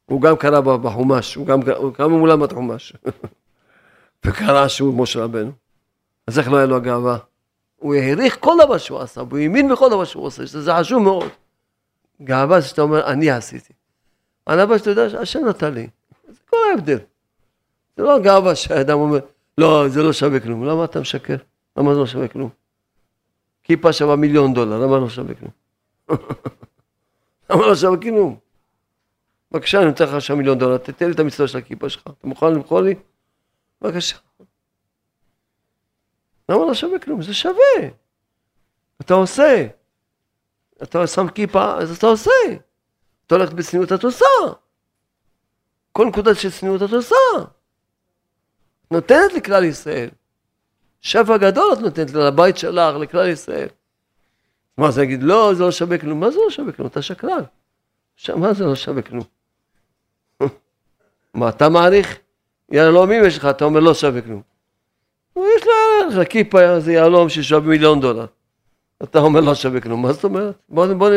הוא גם קרא בחומש, הוא גם קרא ממולמת חומש, וקרא שהוא משה רבנו. אז איך לא היה לו הגאווה? הוא העריך כל דבר שהוא עשה, והוא האמין בכל דבר שהוא עושה, שזה חשוב מאוד. גאווה זה שאתה אומר, אני עשיתי. ענווה שאתה יודע שהשם נתן לי. זה כל ההבדל. זה לא גאווה שהאדם אומר, לא, זה לא שווה כלום. למה אתה משקר? למה זה לא שווה כלום? כיפה שווה מיליון דולר, למה לא שווה כלום? למה לא שווה כלום? בבקשה, אני נותן לך עכשיו מיליון דולר, תתן לי את המצווה של הכיפה שלך. אתה מוכן למכור לי? בבקשה. למה לא שווה כלום? זה שווה. אתה עושה. אתה שם כיפה, אז אתה עושה. אתה הולך בצניעות, אתה עושה. כל נקודה של צניעות את עושה. נותנת לכלל ישראל. שפע גדול את נותנת לבית שלך, לכלל ישראל. מה זה יגיד, לא, זה לא שווה כלום. מה זה לא שווה כלום? אתה שקרן. מה זה לא שווה כלום? מה, אתה מעריך? יהלומים יש לך, אתה אומר לא שווה כלום. יש לך כיפה, זה יהלום ששווה מיליון דולר. אתה אומר לא שווה כלום, מה זאת אומרת? בוא, בוא,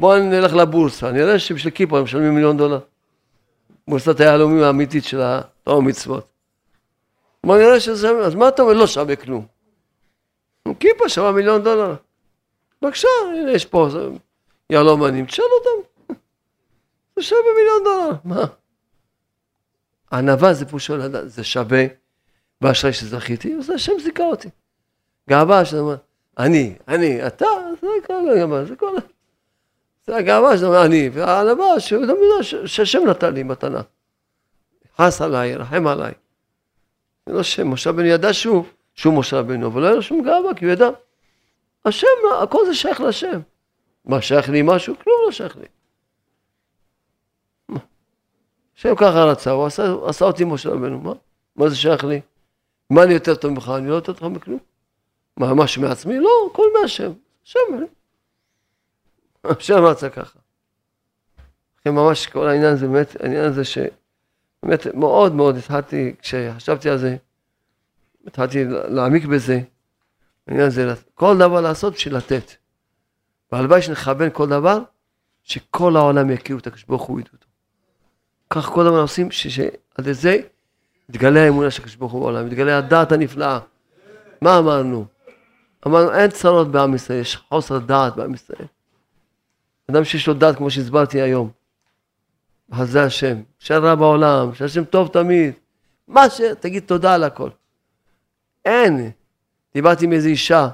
בוא נלך לבורסה, נראה שבשביל כיפה הם משלמים מיליון דולר. בורסת היהלומים האמיתית של התורה ומצוות. בוא נראה שזה, אז מה אתה אומר? לא שווה כלום. כיפה שווה מיליון דולר. בבקשה, הנה יש פה יהלומנים, תשאל אותם. זה שווה מיליון דולר, מה? ענווה זה פושו לדעת, זה שווה, ואשראי שזכיתי, אז השם זיכה אותי. גאווה שאתה אומר, אני, אני, אתה, זה כל הגאווה, זה כל... זה הגאווה שאתה אומר, אני, והענווה שהשם נתן לי מתנה. חס עליי, רחם עליי. זה לא שם, משה רבנו ידע שהוא, שהוא משה רבנו, אבל לא היה לו שום גאווה, כי הוא ידע, השם, הכל זה שייך לשם. מה, שייך לי משהו? כלום לא שייך לי. השם ככה רצה, הוא עשה, עשה אותי משה רבנו, מה? מה זה שייך לי? מה אני יותר טוב ממך? אני לא יותר טוב מכלום. מה, משהו מעצמי? לא, הכל מהשם. השם. השם רצה ככה. ממש כל העניין הזה, באמת, העניין הזה שבאמת מאוד מאוד התחלתי, כשחשבתי על זה, התחלתי להעמיק בזה, העניין הזה, כל דבר לעשות בשביל לתת. והלוואי שנכוון כל דבר, שכל העולם יכירו את הקדוש ברוך הוא ידעו אותו. כך כל הזמן עושים, שעל זה יתגלה האמונה של הקדוש ברוך הוא בעולם, יתגלה הדעת הנפלאה. מה אמרנו? אמרנו, אין צרות בעם ישראל, יש חוסר דעת בעם ישראל. אדם שיש לו דעת, כמו שהסברתי היום, אז זה השם, רע בעולם, שהשם טוב תמיד. מה ש... תגיד תודה על הכל. אין. דיברתי עם איזו אישה,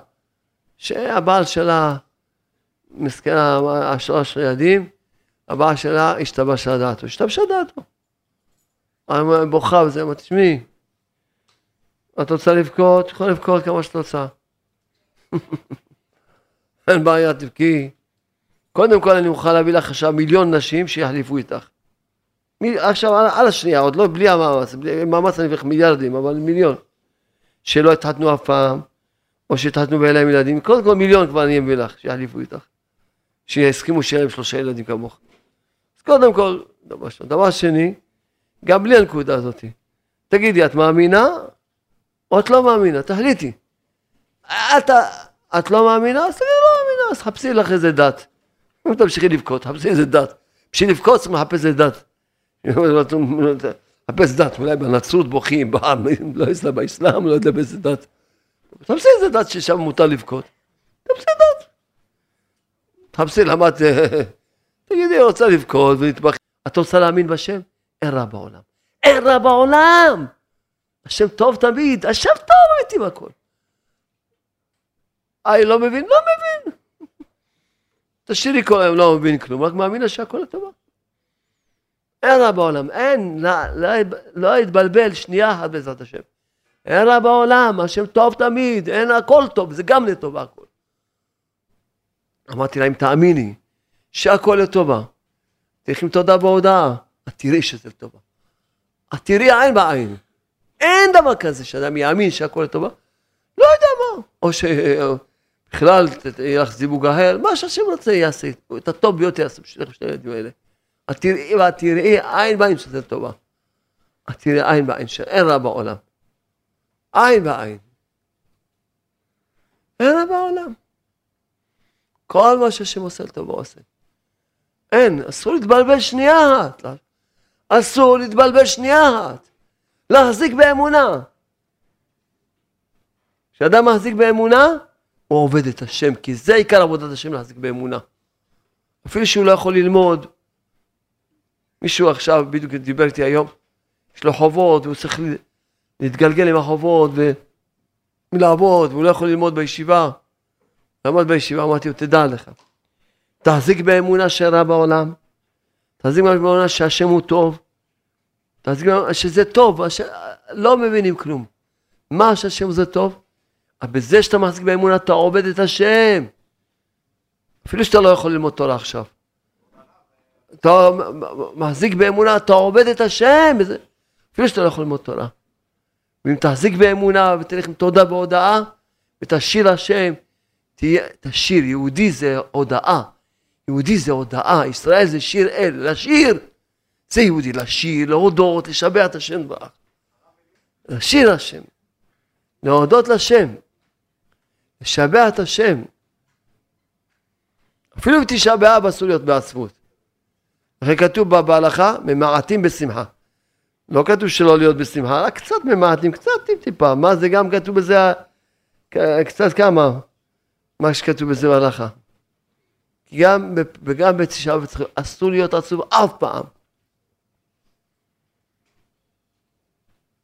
שהבעל שלה, מסכנה, השלוש ילדים, הבעל שלה השתבש על דעתו, השתבשה דעתו. בוכה וזה, אמרתי, תשמעי, את רוצה לבכות? יכולה לבכות כמה שאת רוצה. אין בעיה, תבכי. קודם כל אני מוכן להביא לך עכשיו מיליון נשים שיחליפו איתך. עכשיו על, על השנייה, עוד לא בלי המאמץ, בלי מאמץ אני אביא מיליארדים, אבל מיליון. שלא התחתנו אף פעם, או שהתחתנו ואין להם ילדים, קודם כל מיליון כבר אני אביא לך, שיחליפו איתך. שיסכימו שיהיה להם שלושה ילדים כמוך. אז קודם כל, דבר שני. דבר שני, גם בלי הנקודה הזאת. תגידי, את מאמינה או את לא מאמינה? תחליטי. את, את לא מאמינה? אז תגידי, לא מאמינה, אז חפשי לך איזה דת. אם תמשיכי לבכות, חפשי איזה דת. בשביל לבכות צריך לחפש איזה דת. לחפש דת, אולי בנצרות בוכים, לא יודע באסלאם, לא יודע באיזה דת. תחפשי איזה דת ששם מותר לבכות. תחפשי דת. תחפשי למה את... תגידי, רוצה לבכות ולהתבחר. את רוצה להאמין בשם? אין רע בעולם. אין רע בעולם! השם טוב תמיד, השם טוב איתי בכל. אני לא מבין? לא מבין. תשאירי כל היום, לא מבין כלום, רק מאמין שהכל לטובה. אין רע בעולם, אין, לא, לא, לא יתבלבל שנייה אחת בעזרת השם. אין רע בעולם, השם טוב תמיד, אין הכל טוב, זה גם לטובה הכל. אמרתי לה, אם תאמיני שהכל לטובה, תלכי עם תודה בהודעה, את תראי שזה לטובה. תראי עין בעין. אין דבר כזה שאדם יאמין שהכל לטובה. לא יודע מה. או שבכלל יהיה לך זיווג אחר, מה שהשם רוצה יעשה. את הטוב ביותר יעשה בשבילך שני הילדים האלה. את תראי ואת תראי עין בעין שזה טובה. את תראי עין בעין שאין רע בעולם. עין בעין. אין רע בעולם. כל מה שהשם עושה לטובה עושה. אין, אסור להתבלבל שנייה אחת. אסור להתבלבל שנייה אחת. להחזיק באמונה. כשאדם מחזיק באמונה, הוא עובד את השם, כי זה עיקר עבודת השם להחזיק באמונה. אפילו שהוא לא יכול ללמוד. מישהו עכשיו, בדיוק דיבר איתי היום, יש לו חובות, והוא צריך להתגלגל עם החובות ולעבוד, והוא לא יכול ללמוד בישיבה. למד בישיבה, אמרתי לו, תדע לך, תחזיק באמונה שרע בעולם, תחזיק באמונה שהשם הוא טוב, תחזיק באמונה שזה טוב, הש... לא מבינים כלום. מה שהשם זה טוב? בזה שאתה מחזיק באמונה אתה עובד את השם. אפילו שאתה לא יכול ללמוד תורה עכשיו. אתה מחזיק באמונה, אתה עובד את השם. אפילו שאתה לא יכול ללמוד תורה. ואם תחזיק באמונה ותלך עם תודה והודאה, ותשאיר השם, תהיה, תשיר, יהודי זה הודאה. יהודי זה הודאה, ישראל זה שיר אל, לשיר. זה יהודי, לשיר, להודות, לשבח את השם ברח. לשיר השם. להודות לשם. לשבח את השם. אפילו בתשעה באב אסור להיות בעצבות. אחרי כתוב בהלכה, ממעטים בשמחה. לא כתוב שלא להיות בשמחה, רק קצת ממעטים, קצת טיפ-טיפה. מה זה גם כתוב בזה, קצת כמה, מה שכתוב בזה בהלכה. גם, וגם בתשעה באב אסור להיות עצוב אף פעם.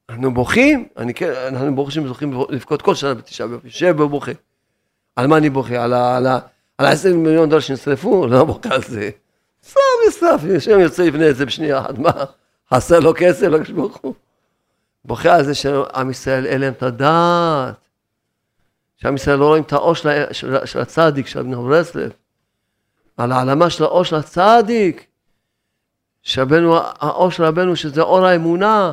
אנחנו בוכים, אני כן, אנחנו ברוך השם זוכים לבכות כל שנה בתשעה באב, יושב ובוכה. על מה אני בוכה? על ה-10 מיליון דולר שנשרפו? לא בוכה על זה. סתם נשרף, השם יוצא יבנה את זה בשנייה אחת, מה? חסר לו כסף, לא ברוך הוא. בוכה על זה שעם ישראל אין להם את הדעת. שעם ישראל לא רואים את האור של, של, של הצדיק, של אבנר ברסלב. על העלמה של האור של הצדיק. שרבנו, האור של רבנו שזה אור האמונה.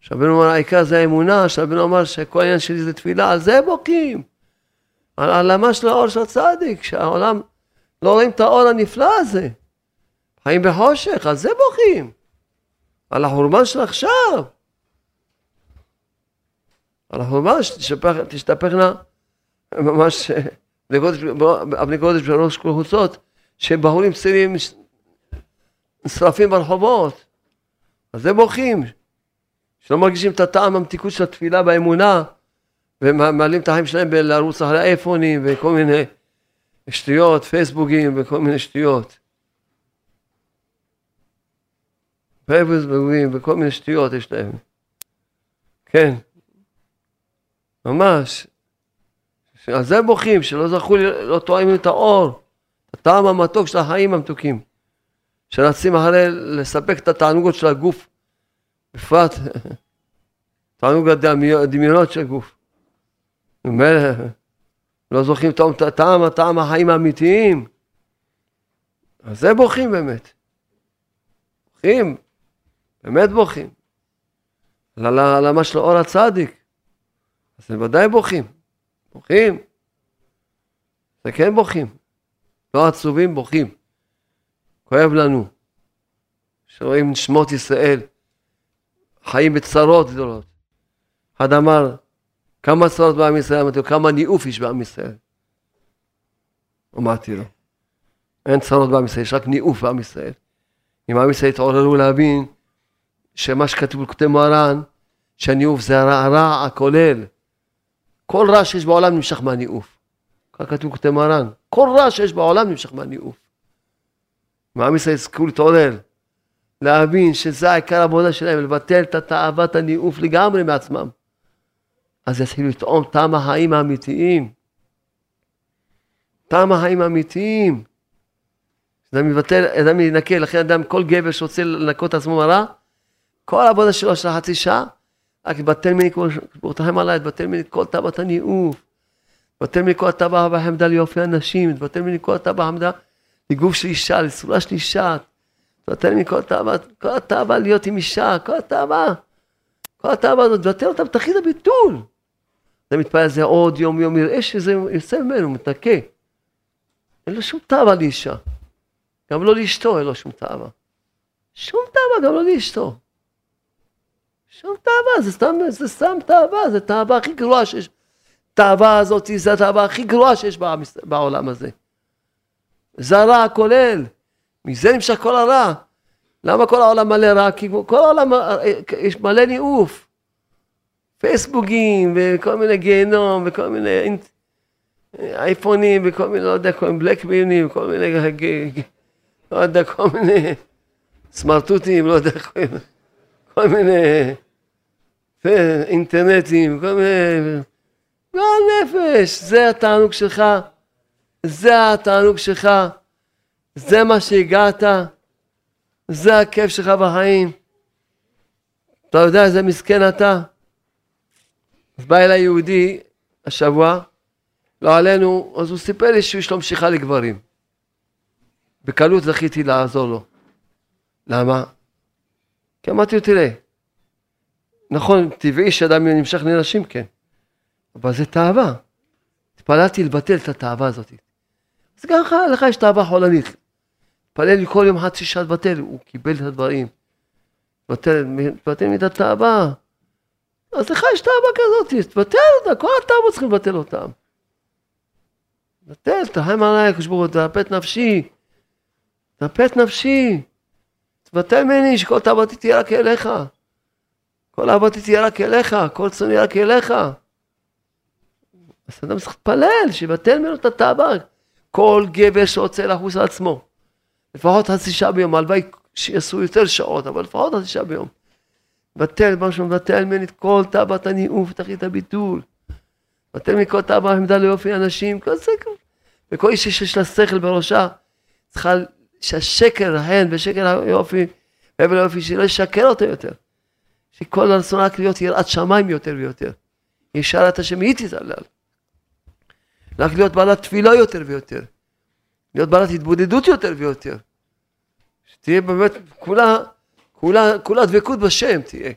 שרבנו אמר העיקר זה האמונה, שרבנו אמר שכל העניין שלי זה תפילה, על זה בוכים. על העלמה של האור של הצדיק, שהעולם לא רואים את האור הנפלא הזה. חיים בחושך, על זה בוכים. על החורבן של עכשיו. על החורבן שתשתפכנה ממש אבני קודש בראש קבוצות, שבהורים צעירים נשרפים ברחובות. על זה בוכים. שלא מרגישים את הטעם המתיקות של התפילה באמונה, ומעלים את החיים שלהם בלרוץ אחרי האייפונים וכל מיני שטויות, פייסבוקים וכל מיני שטויות. פייסבוקים וכל מיני שטויות יש להם. כן, ממש. על זה בוכים, שלא זכו, לא טועמים את האור, הטעם המתוק של החיים המתוקים, שרצים אחרי לספק את התענוגות של הגוף, בפרט תענוג הדמיונות של הגוף. לא זוכרים את הטעם, הטעם החיים האמיתיים. אז זה בוכים באמת. בוכים, באמת בוכים. למה של אור הצדיק. אז הם ודאי בוכים. בוכים. זה כן בוכים. לא עצובים, בוכים. כואב לנו. שרואים שמות ישראל חיים בצרות גדולות. אחד אמר, כמה צרות בעם ישראל? אמרתי לו, כמה ניאוף יש בעם ישראל? אמרתי לו, אין צרות בעם ישראל, יש רק ניאוף בעם ישראל. אם עם ישראל יתעוררו להבין שמה שכתוב בכותב מוהר"ן, שהניאוף זה הרע, הרע הכולל. כל רע שיש בעולם נמשך מהניאוף. כך כתוב בכותב מוהר"ן. כל רע שיש בעולם נמשך מהניאוף. אם עם ישראל יזכו להתעורר, להבין שזה העיקר העבודה שלהם, לבטל את תאוות הניאוף לגמרי מעצמם. אז יתחילו לטעום טעם החיים האמיתיים. טעם החיים האמיתיים. אדם מבטל, אדם ינקה, לכן אדם, כל גבר שרוצה לנקות את עצמו מרע, כל העבודה שלו של חצי שעה, רק לבטל ממני כל, ברותכם עליי, לבטל ממני כל תאוות הניאוף, לבטל ממני כל הטבע והחמדה ליופי הנשים, לבטל ממני כל הטבע והחמדה לגוף של אישה, לצורה של אישה, תבטל מכל תאווה, כל התאווה להיות עם אישה, כל התאווה, כל התאווה הזאת, תבטל אותה את הביטול. אתה מתפלל על זה עוד יום יום, יראה שזה יוצא ממנו, מתנקה. אין לו שום תאווה לאישה. גם לא לאשתו אין לו שום תאווה. שום תאווה, גם לא לאשתו. שום תאווה, זה סתם, זה סתם תאווה, זה תאווה הכי גרועה שיש. תאווה הזאת זה התאווה הכי גרועה שיש בעולם הזה. זה הרע הכולל. מזה נמשך כל הרע. למה כל העולם מלא רע? כי כל העולם יש מלא ניאוף. פייסבוגים וכל מיני גיהנום וכל מיני אייפונים וכל מיני, לא יודע, כל מיני בלקביונים וכל מיני, לא יודע, כל מיני סמרטוטים, לא יודע, כל מיני אינטרנטים, כל מיני... גועל נפש, זה התענוג שלך, זה התענוג שלך, זה מה שהגעת, זה הכיף שלך בחיים. אתה יודע איזה מסכן אתה? אז בא אליי יהודי השבוע, לא עלינו, אז הוא סיפר לי שיש לו משיכה לגברים. בקלות זכיתי לעזור לו. למה? כי אמרתי לו, תראה, נכון, טבעי שאדם נמשך לנשים, כן. אבל זה תאווה. התפללתי לבטל את התאווה הזאת. אז גם לך, לך יש תאווה חולנית. התפלל לי כל יום חצי שעה לבטל, הוא קיבל את הדברים. לבטל את התאווה. אז לך יש תאווה כזאת, תבטל אותה, כל התאווה צריכים לבטל אותם. לבטל, תרחם עליי, הקדוש ברוך נפשי. תרפא נפשי. תבטל ממני שכל תאוותי תהיה רק אליך. כל אהבתי תהיה רק אליך, כל צוני רק אליך. אז אדם צריך להתפלל, שיבטל ממנו את התאווה. כל גבר שרוצה לחוס על עצמו, לפחות חצי שעה ביום, הלוואי שיעשו יותר שעות, אבל לפחות חצי שעה ביום. בטל, משהו מבטל ממני את כל תאוות הניאוף, תחית הביטול. בטל מכל תאווה עמדה ליופי אנשים, כל זה, וכל איש שיש לה שכל בראשה, צריכה שהשקר ההן ושקר היופי, והבל היופי, שלא ישקר אותו יותר. שכל הרצון רק להיות יראת שמיים יותר ויותר. ישרת השם היא תזלל. רק להיות בעלת תפילה יותר ויותר. להיות בעלת התבודדות יותר ויותר. שתהיה באמת כולה, כולה, כולה דבקות בשם תהיה.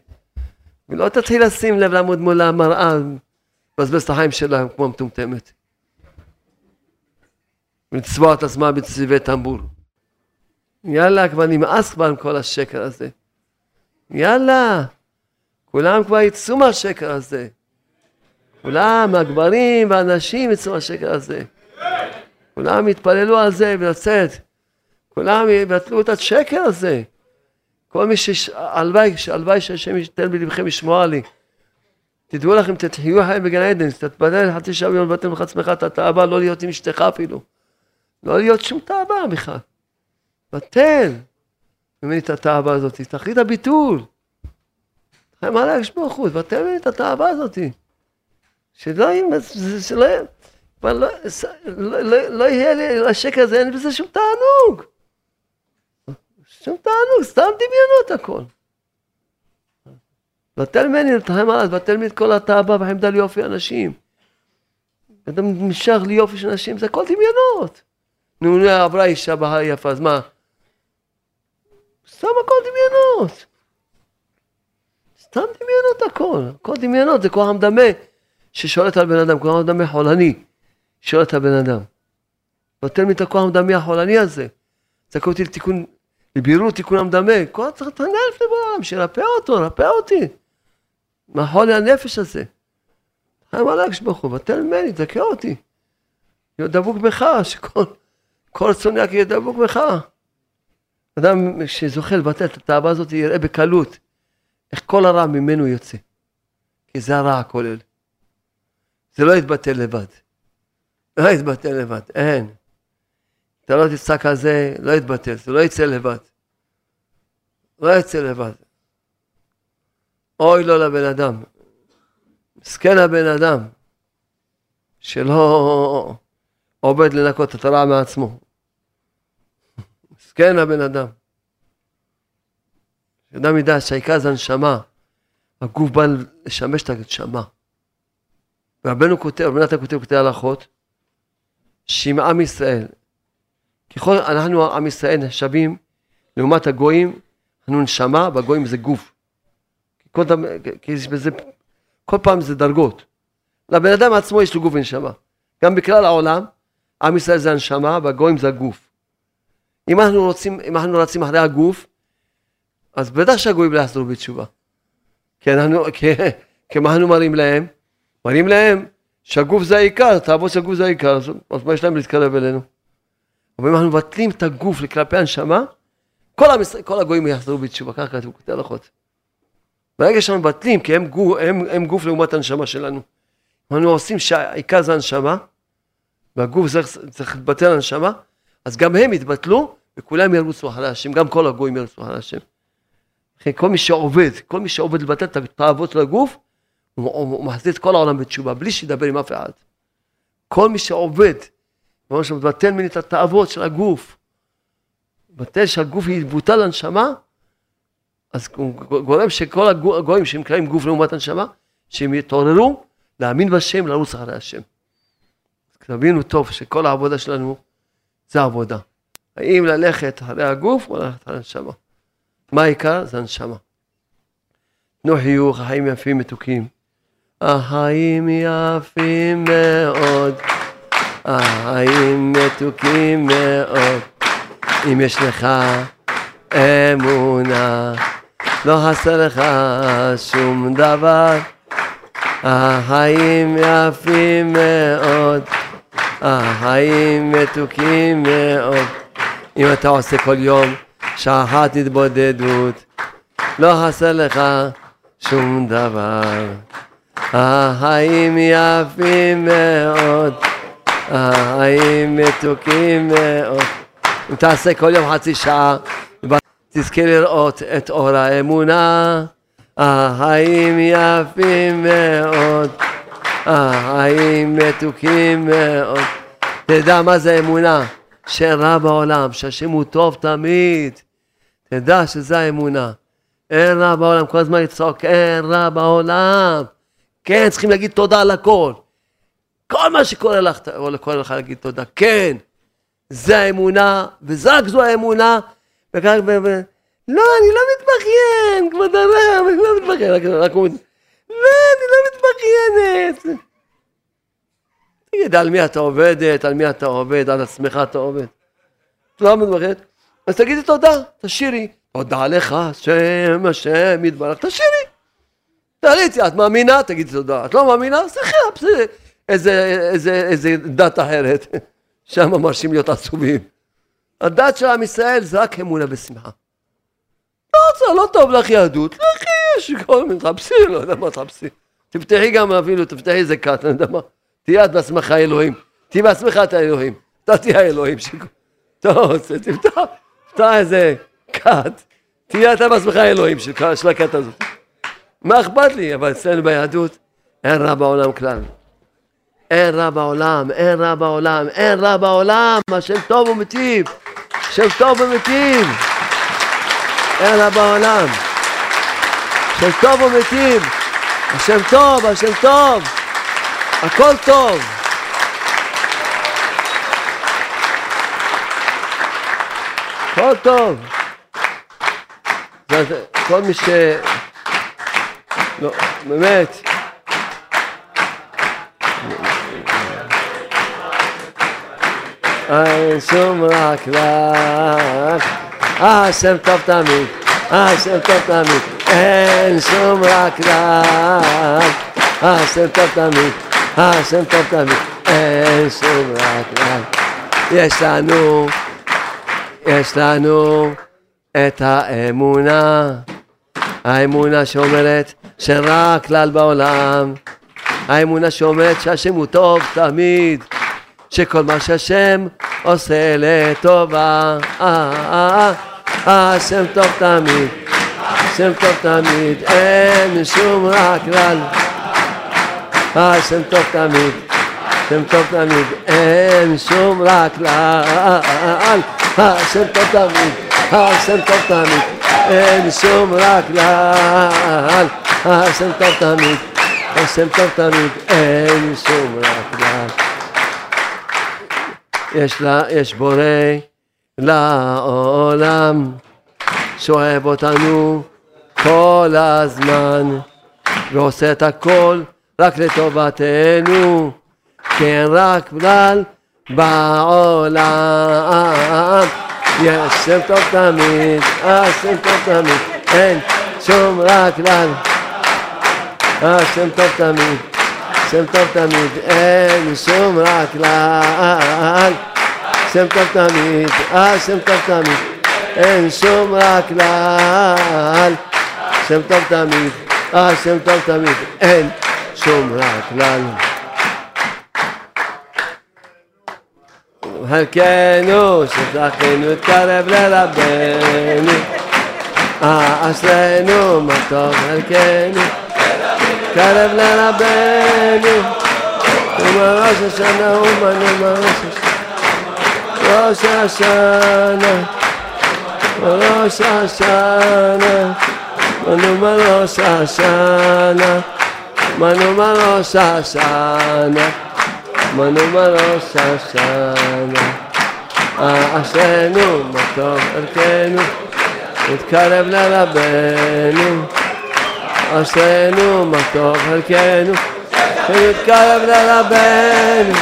ולא תתחיל לשים לב לעמוד מול המראה, לבזבז את החיים שלה כמו מטומטמת. ולצבוע את עצמה בצבעי טמבור. יאללה, כבר נמאס כבר עם כל השקר הזה. יאללה, כולם כבר יצאו מהשקר הזה. כולם, הגברים והנשים יצאו מהשקר הזה. כולם יתפללו על זה ולצאת. כולם יבטלו את השקר הזה. כל מי ש... הלוואי, הלוואי שהשם ייתן בלבכם לשמוע לי. תדעו לכם, תחיו חיים בגן עדן, תתפלל חצי שעה ביום ובטל לך עצמך את התאווה, לא להיות עם אשתך אפילו. לא להיות שום תאווה בכלל. בטל ממני את התאווה הזאת, תכלית הביטול. חיים עלי הקדוש ברוך הוא, תבטל ממני את התאווה הזאת. שלא יהיה, לא, לא, לא, לא יהיה לי לשקר הזה, אין בזה שום תענוג. שום תענוג, סתם דמיונות הכל. בטל ממני, לתחם עליו, בטל ממני את כל התאווה והחמדה ליופי אנשים. אדם נמשך ליופי של אנשים, זה הכל דמיונות. נו, נו, עברה אישה בהר יפה, אז מה? סתם הכל דמיונות. סתם דמיונות הכל, הכל דמיונות, זה כוח המדמה ששולט על בן אדם, כוח המדמה חולני, שולט על בן אדם. נותן לי את הכוח המדמה החולני הזה. זכה אותי לתיקון, לבירור תיקון המדמה, כל צריך להתענה לפני בן אדם, שירפא אותו, רפא אותי. מהחולי הנפש הזה. חיים עליי כשברוך הוא, בטל ממני, תזכה אותי. להיות דבוק בך, שכל כל רצון רק יהיה דבוק בך. אדם שזוכה לבטל את התאווה הזאת יראה בקלות איך כל הרע ממנו יוצא. כי זה הרע הכולל. זה לא יתבטל לבד. לא יתבטל לבד, אין. אתה לא תצעק על זה, לא יתבטל, זה לא יצא לבד. לא יצא לבד. אוי לו לבן אדם. מסכן הבן אדם שלא עובד לנקות את הרע מעצמו. מסכן הבן אדם. שאדם ידע שהעיקר זה הנשמה, הגוף בא לשמש את הנשמה. ורבנו כותב, רבי נתן כותב כותב הלכות, שעם עם ישראל, ככל אנחנו עם ישראל נחשבים לעומת הגויים, אנחנו נשמה, והגויים זה גוף. כל, דם, בזה, כל פעם זה דרגות. לבן אדם עצמו יש לו גוף ונשמה. גם בכלל העולם, עם ישראל זה הנשמה והגויים זה הגוף. אם אנחנו רוצים, אם אנחנו רצים אחרי הגוף, אז בטח שהגויים לא יחזרו בתשובה. כי אנחנו, כי, כי מה אנחנו מראים להם? מראים להם שהגוף זה העיקר, תאוות של הגוף זה העיקר, אז, אז מה יש להם להתקרב אלינו? אבל אם אנחנו מבטלים את הגוף לכלפי הנשמה, כל, המס... כל הגויים יחזרו בתשובה, ככה כתוב, כותב הלכות. ברגע שאנחנו מבטלים, כי הם גוף, הם, הם גוף לעומת הנשמה שלנו. אנחנו עושים שהעיקר זה הנשמה, והגוף צריך, צריך להתבטל הנשמה, אז גם הם יתבטלו, וכולם ירוצו אחרי השם, גם כל הגויים ירוצו אחרי השם. לכן כל מי שעובד, כל מי שעובד לבטל את התאוות של הגוף, הוא, הוא, הוא מחזיר את כל העולם בתשובה, בלי שידבר עם אף אחד. כל מי שעובד, ממש מבטל ממני את התאוות של הגוף, מבטל שהגוף יבוטל לנשמה, אז הוא גורם שכל הגויים שנקראים גוף לעומת הנשמה, שהם יתעוררו להאמין בשם, לרוץ אחרי השם. תבינו טוב שכל העבודה שלנו זה עבודה. האם ללכת אחרי הגוף או ללכת אחרי הנשמה. מה העיקר? זה הנשמה. תנו חיוך, החיים יפים מתוקים. החיים יפים מאוד, החיים מתוקים מאוד. אם יש לך אמונה, לא חסר לך שום דבר. החיים יפים מאוד, החיים מתוקים מאוד. אם אתה עושה כל יום שעה אחת התבודדות, לא חסר לך שום דבר. החיים יפים מאוד, החיים מתוקים מאוד. אם תעשה כל יום חצי שעה, תזכה לראות את אור האמונה. החיים יפים מאוד, החיים מתוקים מאוד. תדע מה זה אמונה, שאין רע בעולם, שהשם הוא טוב תמיד. תדע שזה האמונה. אין רע בעולם, כל הזמן לצעוק, אין רע בעולם. כן, צריכים להגיד תודה על הכל. כל מה שקורה לך, קורה לך להגיד תודה. כן, זה האמונה, ורק זו האמונה, וכך, לא, אני לא מתבכיין, כבוד הרב, אני לא מתבכיין, רק, הוא... לא, אני לא מתבכיינת. תגיד, על מי אתה עובדת, על מי אתה עובד, על עצמך אתה עובד. אתה לא מתבכיינת? אז תגידי תודה, תשירי. תודה לך, השם, השם יתברך, תשירי. תעליצי, את מאמינה? תגידי תודה. את לא מאמינה? סליחה. איזה, איזה, איזה דת אחרת. שם מרשים להיות עצובים. הדת של עם ישראל זה רק אמונה ושמחה. לא רוצה, לא טוב לך יהדות, לכי, יש כל מיני, תחפשי, לא יודע מה תחפשי. תפתחי גם אפילו, תפתחי איזה כת, אני יודע מה. תהיה את בעצמך אלוהים. תהיה בעצמך את האלוהים. אתה תהיה האלוהים תפתח, תפתח איזה כת. תהיה אתה בעצמך האלוהים של הכת הזאת. מה אכפת לי? אבל אצלנו ביהדות אין רע בעולם כלל. אין רע בעולם, אין רע בעולם, אין רע בעולם, השם טוב ומטיב. השם טוב ומטיב. אין רע בעולם. השם טוב ומיטיב. השם טוב, השם טוב. הכל טוב. הכל טוב. כל מי ש... לא, באמת. אין שום רק רק השם טוב תמיד, השם טוב תמיד, אין שום רק רק, השם טוב תמיד, השם טוב תמיד, אין שום רק רק. יש לנו, יש לנו את האמונה, האמונה שאומרת שרע כלל בעולם, האמונה שאומרת שהשם הוא טוב תמיד, שכל מה שהשם עושה לטובה. השם טוב תמיד, השם טוב תמיד, אין שום רע כלל. השם טוב תמיד, השם טוב תמיד, אין שום רע כלל. השם טוב תמיד, השם טוב תמיד, אין שום רע כלל. השם טוב תמיד, השם טוב תמיד, אין שום רע כלל. יש לה, יש בורא לעולם, שאוהב אותנו כל הזמן, ועושה את הכל רק לטובתנו, כן רק בגלל בעולם. יש שם טוב תמיד, השם טוב תמיד, אין שום רק כלל. השם טוב תמיד, שם טוב תמיד, אין שום רק כלל. שם טוב תמיד, השם טוב תמיד, אין שום רק כלל. שם טוב תמיד, השם טוב תמיד, אין שומרת לנו. חלקנו שזכינו תקרב לרבנו, אשרינו מה טוב חלקנו, תקרב לרבנו, ומראש השנה ובנו מראש השנה, ראש השנה, ראש השנה, בנו מראש השנה. Mano mano Shashana, mano mano Shashana. עשינו מה טוב ערכנו, נתקרב לרבנו. עשינו מה טוב ערכנו, שנתקרב לרבנו.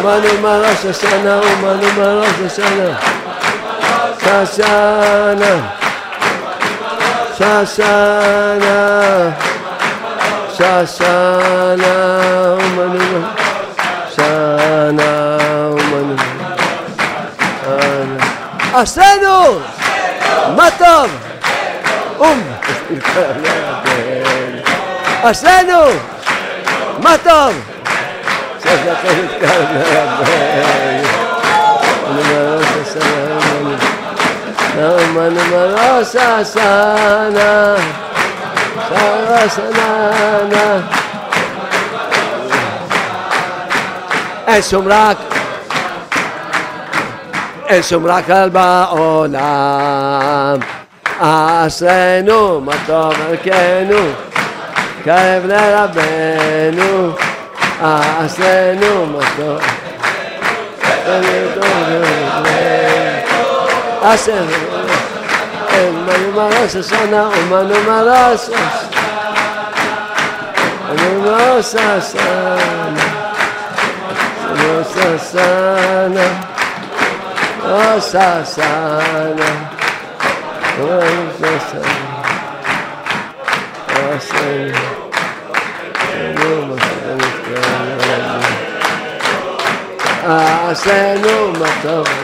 אמרנו מה ראש השנה, אמרנו מה ראש השנה. ששנה, ששנה. شاشانا ومن شانا ومن أحسنوا مطر. أم. أحسنوا مطر. صدق الكلام سلام من مراسا سلام Σα ευχαριστώ. Εσύ, Μπράκ. Εσύ, Μπράκ. Α, ρέ, νό, Ματώνα. Κάρε, ρέ, νό, Ματώνα. Α, ρέ, νό, Manumaras Asana, Umanumaras Umanumaras Asana, Umanumaras Asana, Umanumaras Asana, Umanumaras Asana, Asana, Umanumaras Asana, Asana, Umanumaras Asana,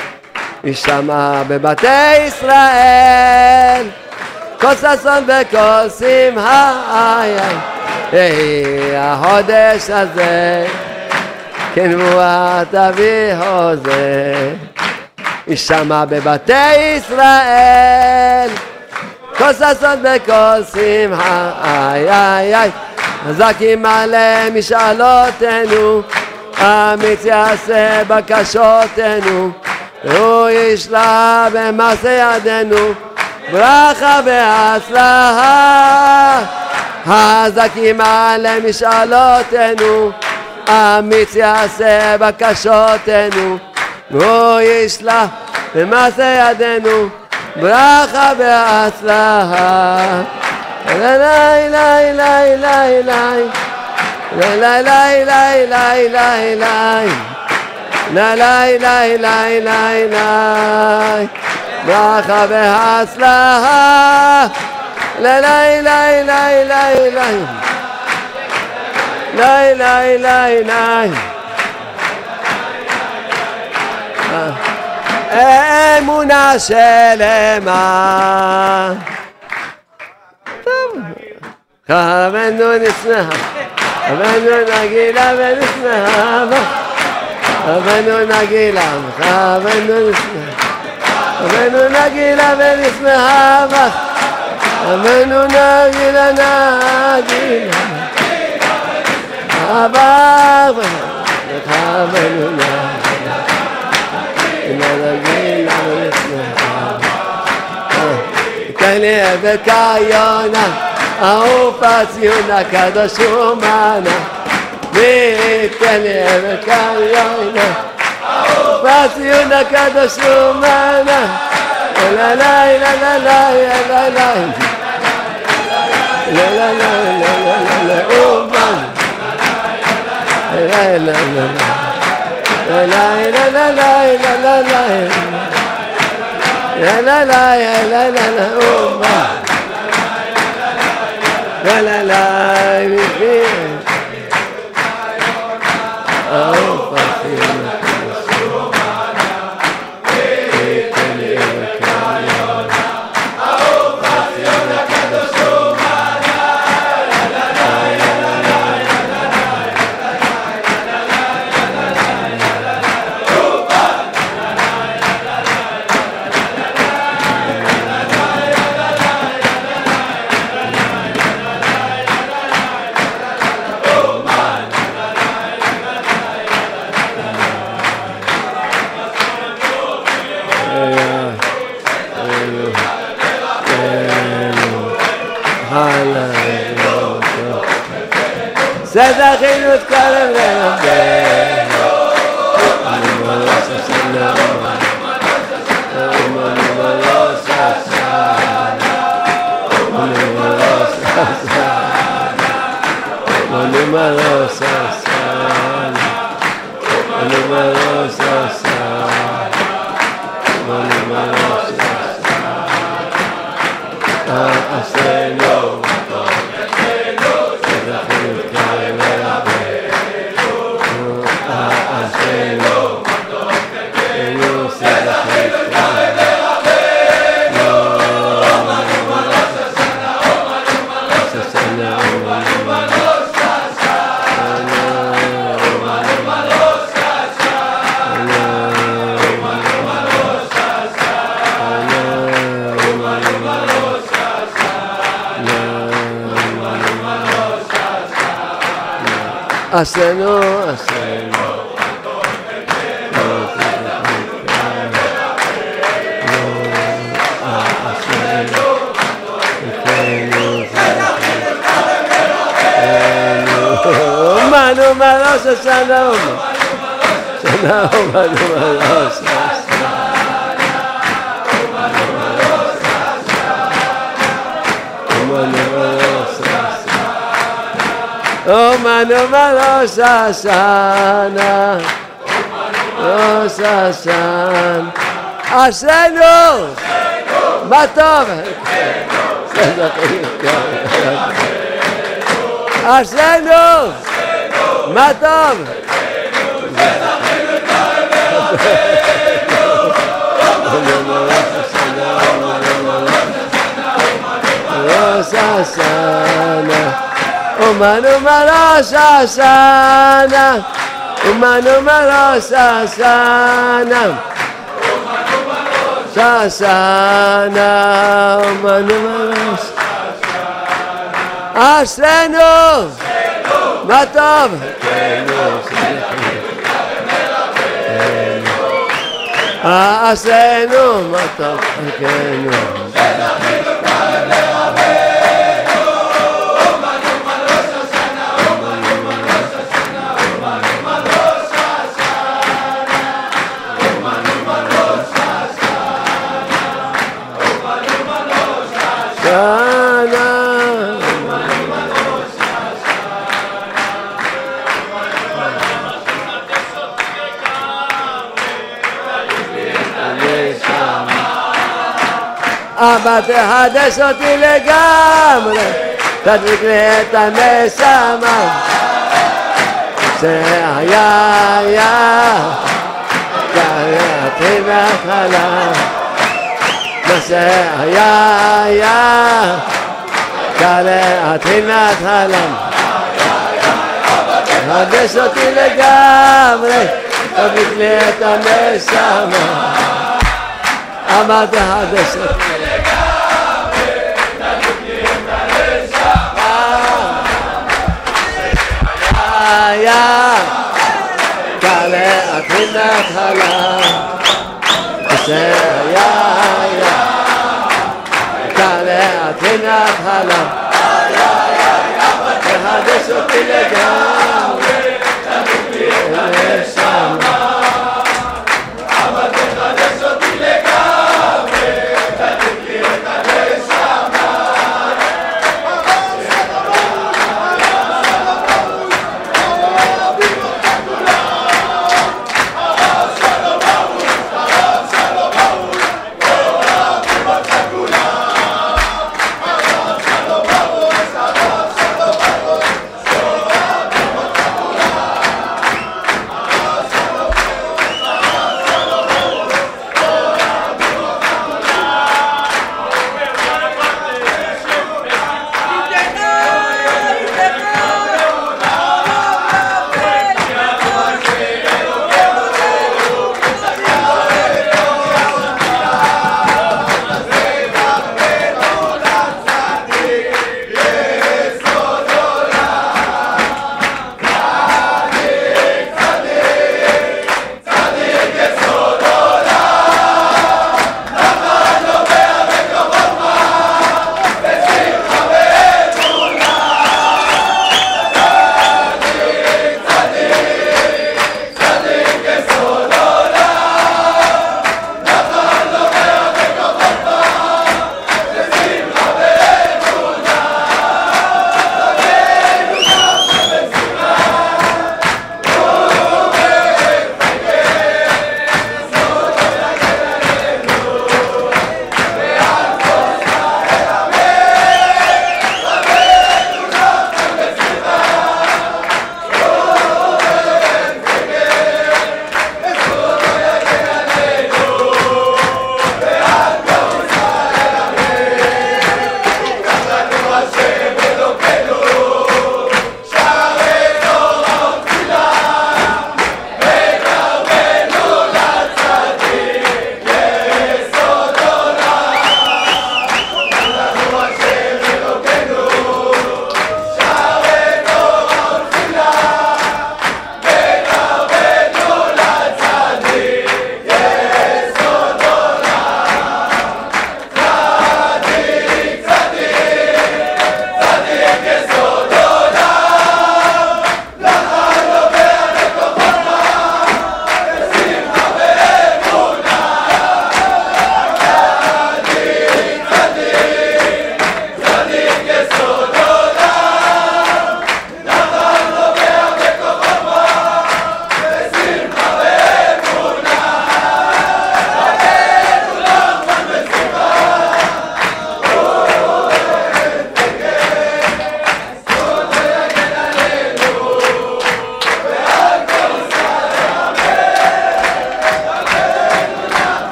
יישמע בבתי ישראל, כל ששון וכל שמחה, החודש הזה. כן שבועת אבי הוזה. יישמע בבתי ישראל. כל ששון וכל שמחה. איי איי איי. חזקים עלי משאלותינו. אמיץ יעשה בקשותינו והוא ישלח במעשה ידינו ברכה והצלחה חזקים עלי משאלותינו אמיץ יעשה בקשותינו, והוא ישלח במעשה ידינו, ברכה והצלחה. לי לי לי לי לי לי לי לי לי לי לי לי לי לי לי לי ברכה והצלחה. לי לי לי לי לי לי לי, לי, לי, לי. אמונה שלמה. טוב. כוונו נשמחה, כוונו נגילה ונשמחה, רבנו נגילה, רבנו נשמחה, רבנו נגילה ונשמחה בך, רבנו נגילה נגילה, אבך ורבנו נגילה ונשמחה תן לי בקה יונה, אהוב ציונה, קדוש ומנה بيت بكلمك عيونا فاتينا كذا سمانا لا لا لا لا لا لا لا لا لا لا لا لا لا لا لا لا لا لا يا لا لا يا لا لا لا أمة لا لا لا Oh. sana Rosa sana Arsenio Matov Arsenio Matov Rosa sana O mano Umano Marosh Hashanah. mano Marosh Hashanah. Shashana, mano Marosh Ashrenu. Matov. Ashrenu. Matov. Ashrenu. אבא תחדש אותי לגמרי, תדליק לי את הנשמה. זה היה, קראתי מההתחלה. זה היה, היה, קראתי מההתחלה. תחדש אותי לגמרי, תדליק לי את הנשמה. אבא תחדש אותי היה כלה אתחינת הלם היה היה כלה אתחינת הלם תחדש אותי לגמרי אני,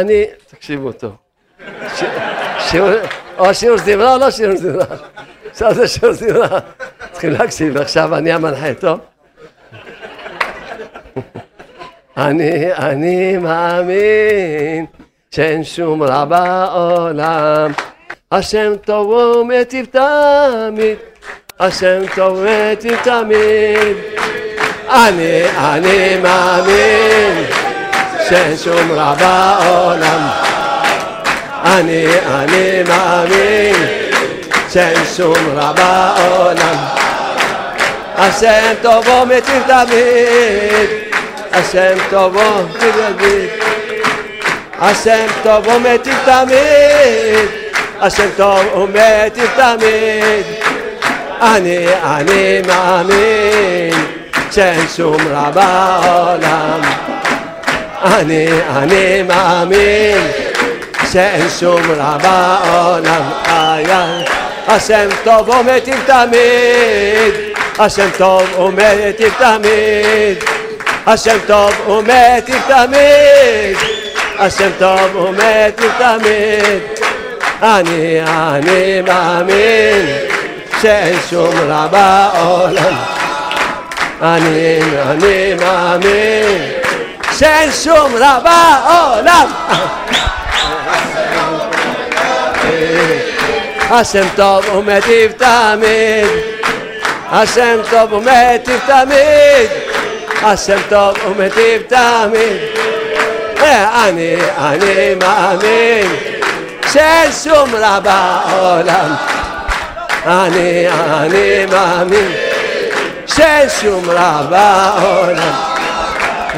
אני, תקשיבו טוב. ש- שיעור- או שיעור זמרה או לא שיעור זמרה. עכשיו זה שיעור זמרה. צריכים להקשיב, עכשיו אני המנחה, טוב? אני, אני מאמין שאין שום רע בעולם. השם טוב ומיטיב תמיד, השם טוב ומיטיב תמיד. אני, אני מאמין רע בעולם. אני, אני מאמין רע בעולם. השם טוב ומיטיב תמיד, השם טוב ומיטיב תמיד. השם טוב ומיטיב תמיד, השם טוב ומיטיב תמיד. אני, אני מאמין שאין שום רע בעולם. אני, אני מאמין שאין שום רע בעולם. איי, איי. השם טוב ומיטיב תמיד, השם טוב ומיטיב תמיד. השם טוב ומיטיב תמיד, השם טוב ומיטיב תמיד. אני, אני מאמין שאין שום רע בעולם. אני, אני מאמין שאין שום רע בעולם. השם טוב ומיטיב תמיד, השם טוב ומיטיב תמיד, השם טוב ומיטיב תמיד. אני, אני מאמין שאין שום רע בעולם. אני, אני מאמין שאין שום רע בעולם.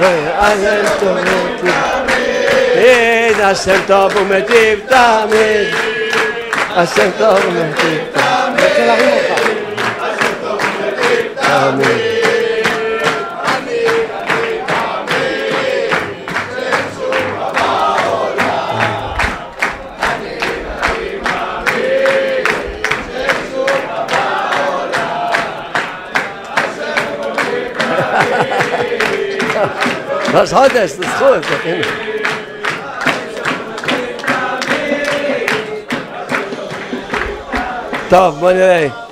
אה, השם טוב ומיטיב תמיד, השם טוב ומיטיב תמיד. השם טוב ומיטיב אני רוצה להרים אותך. תמיד. ראש חודש, זה זכות, הנה. טוב, בוא נראה.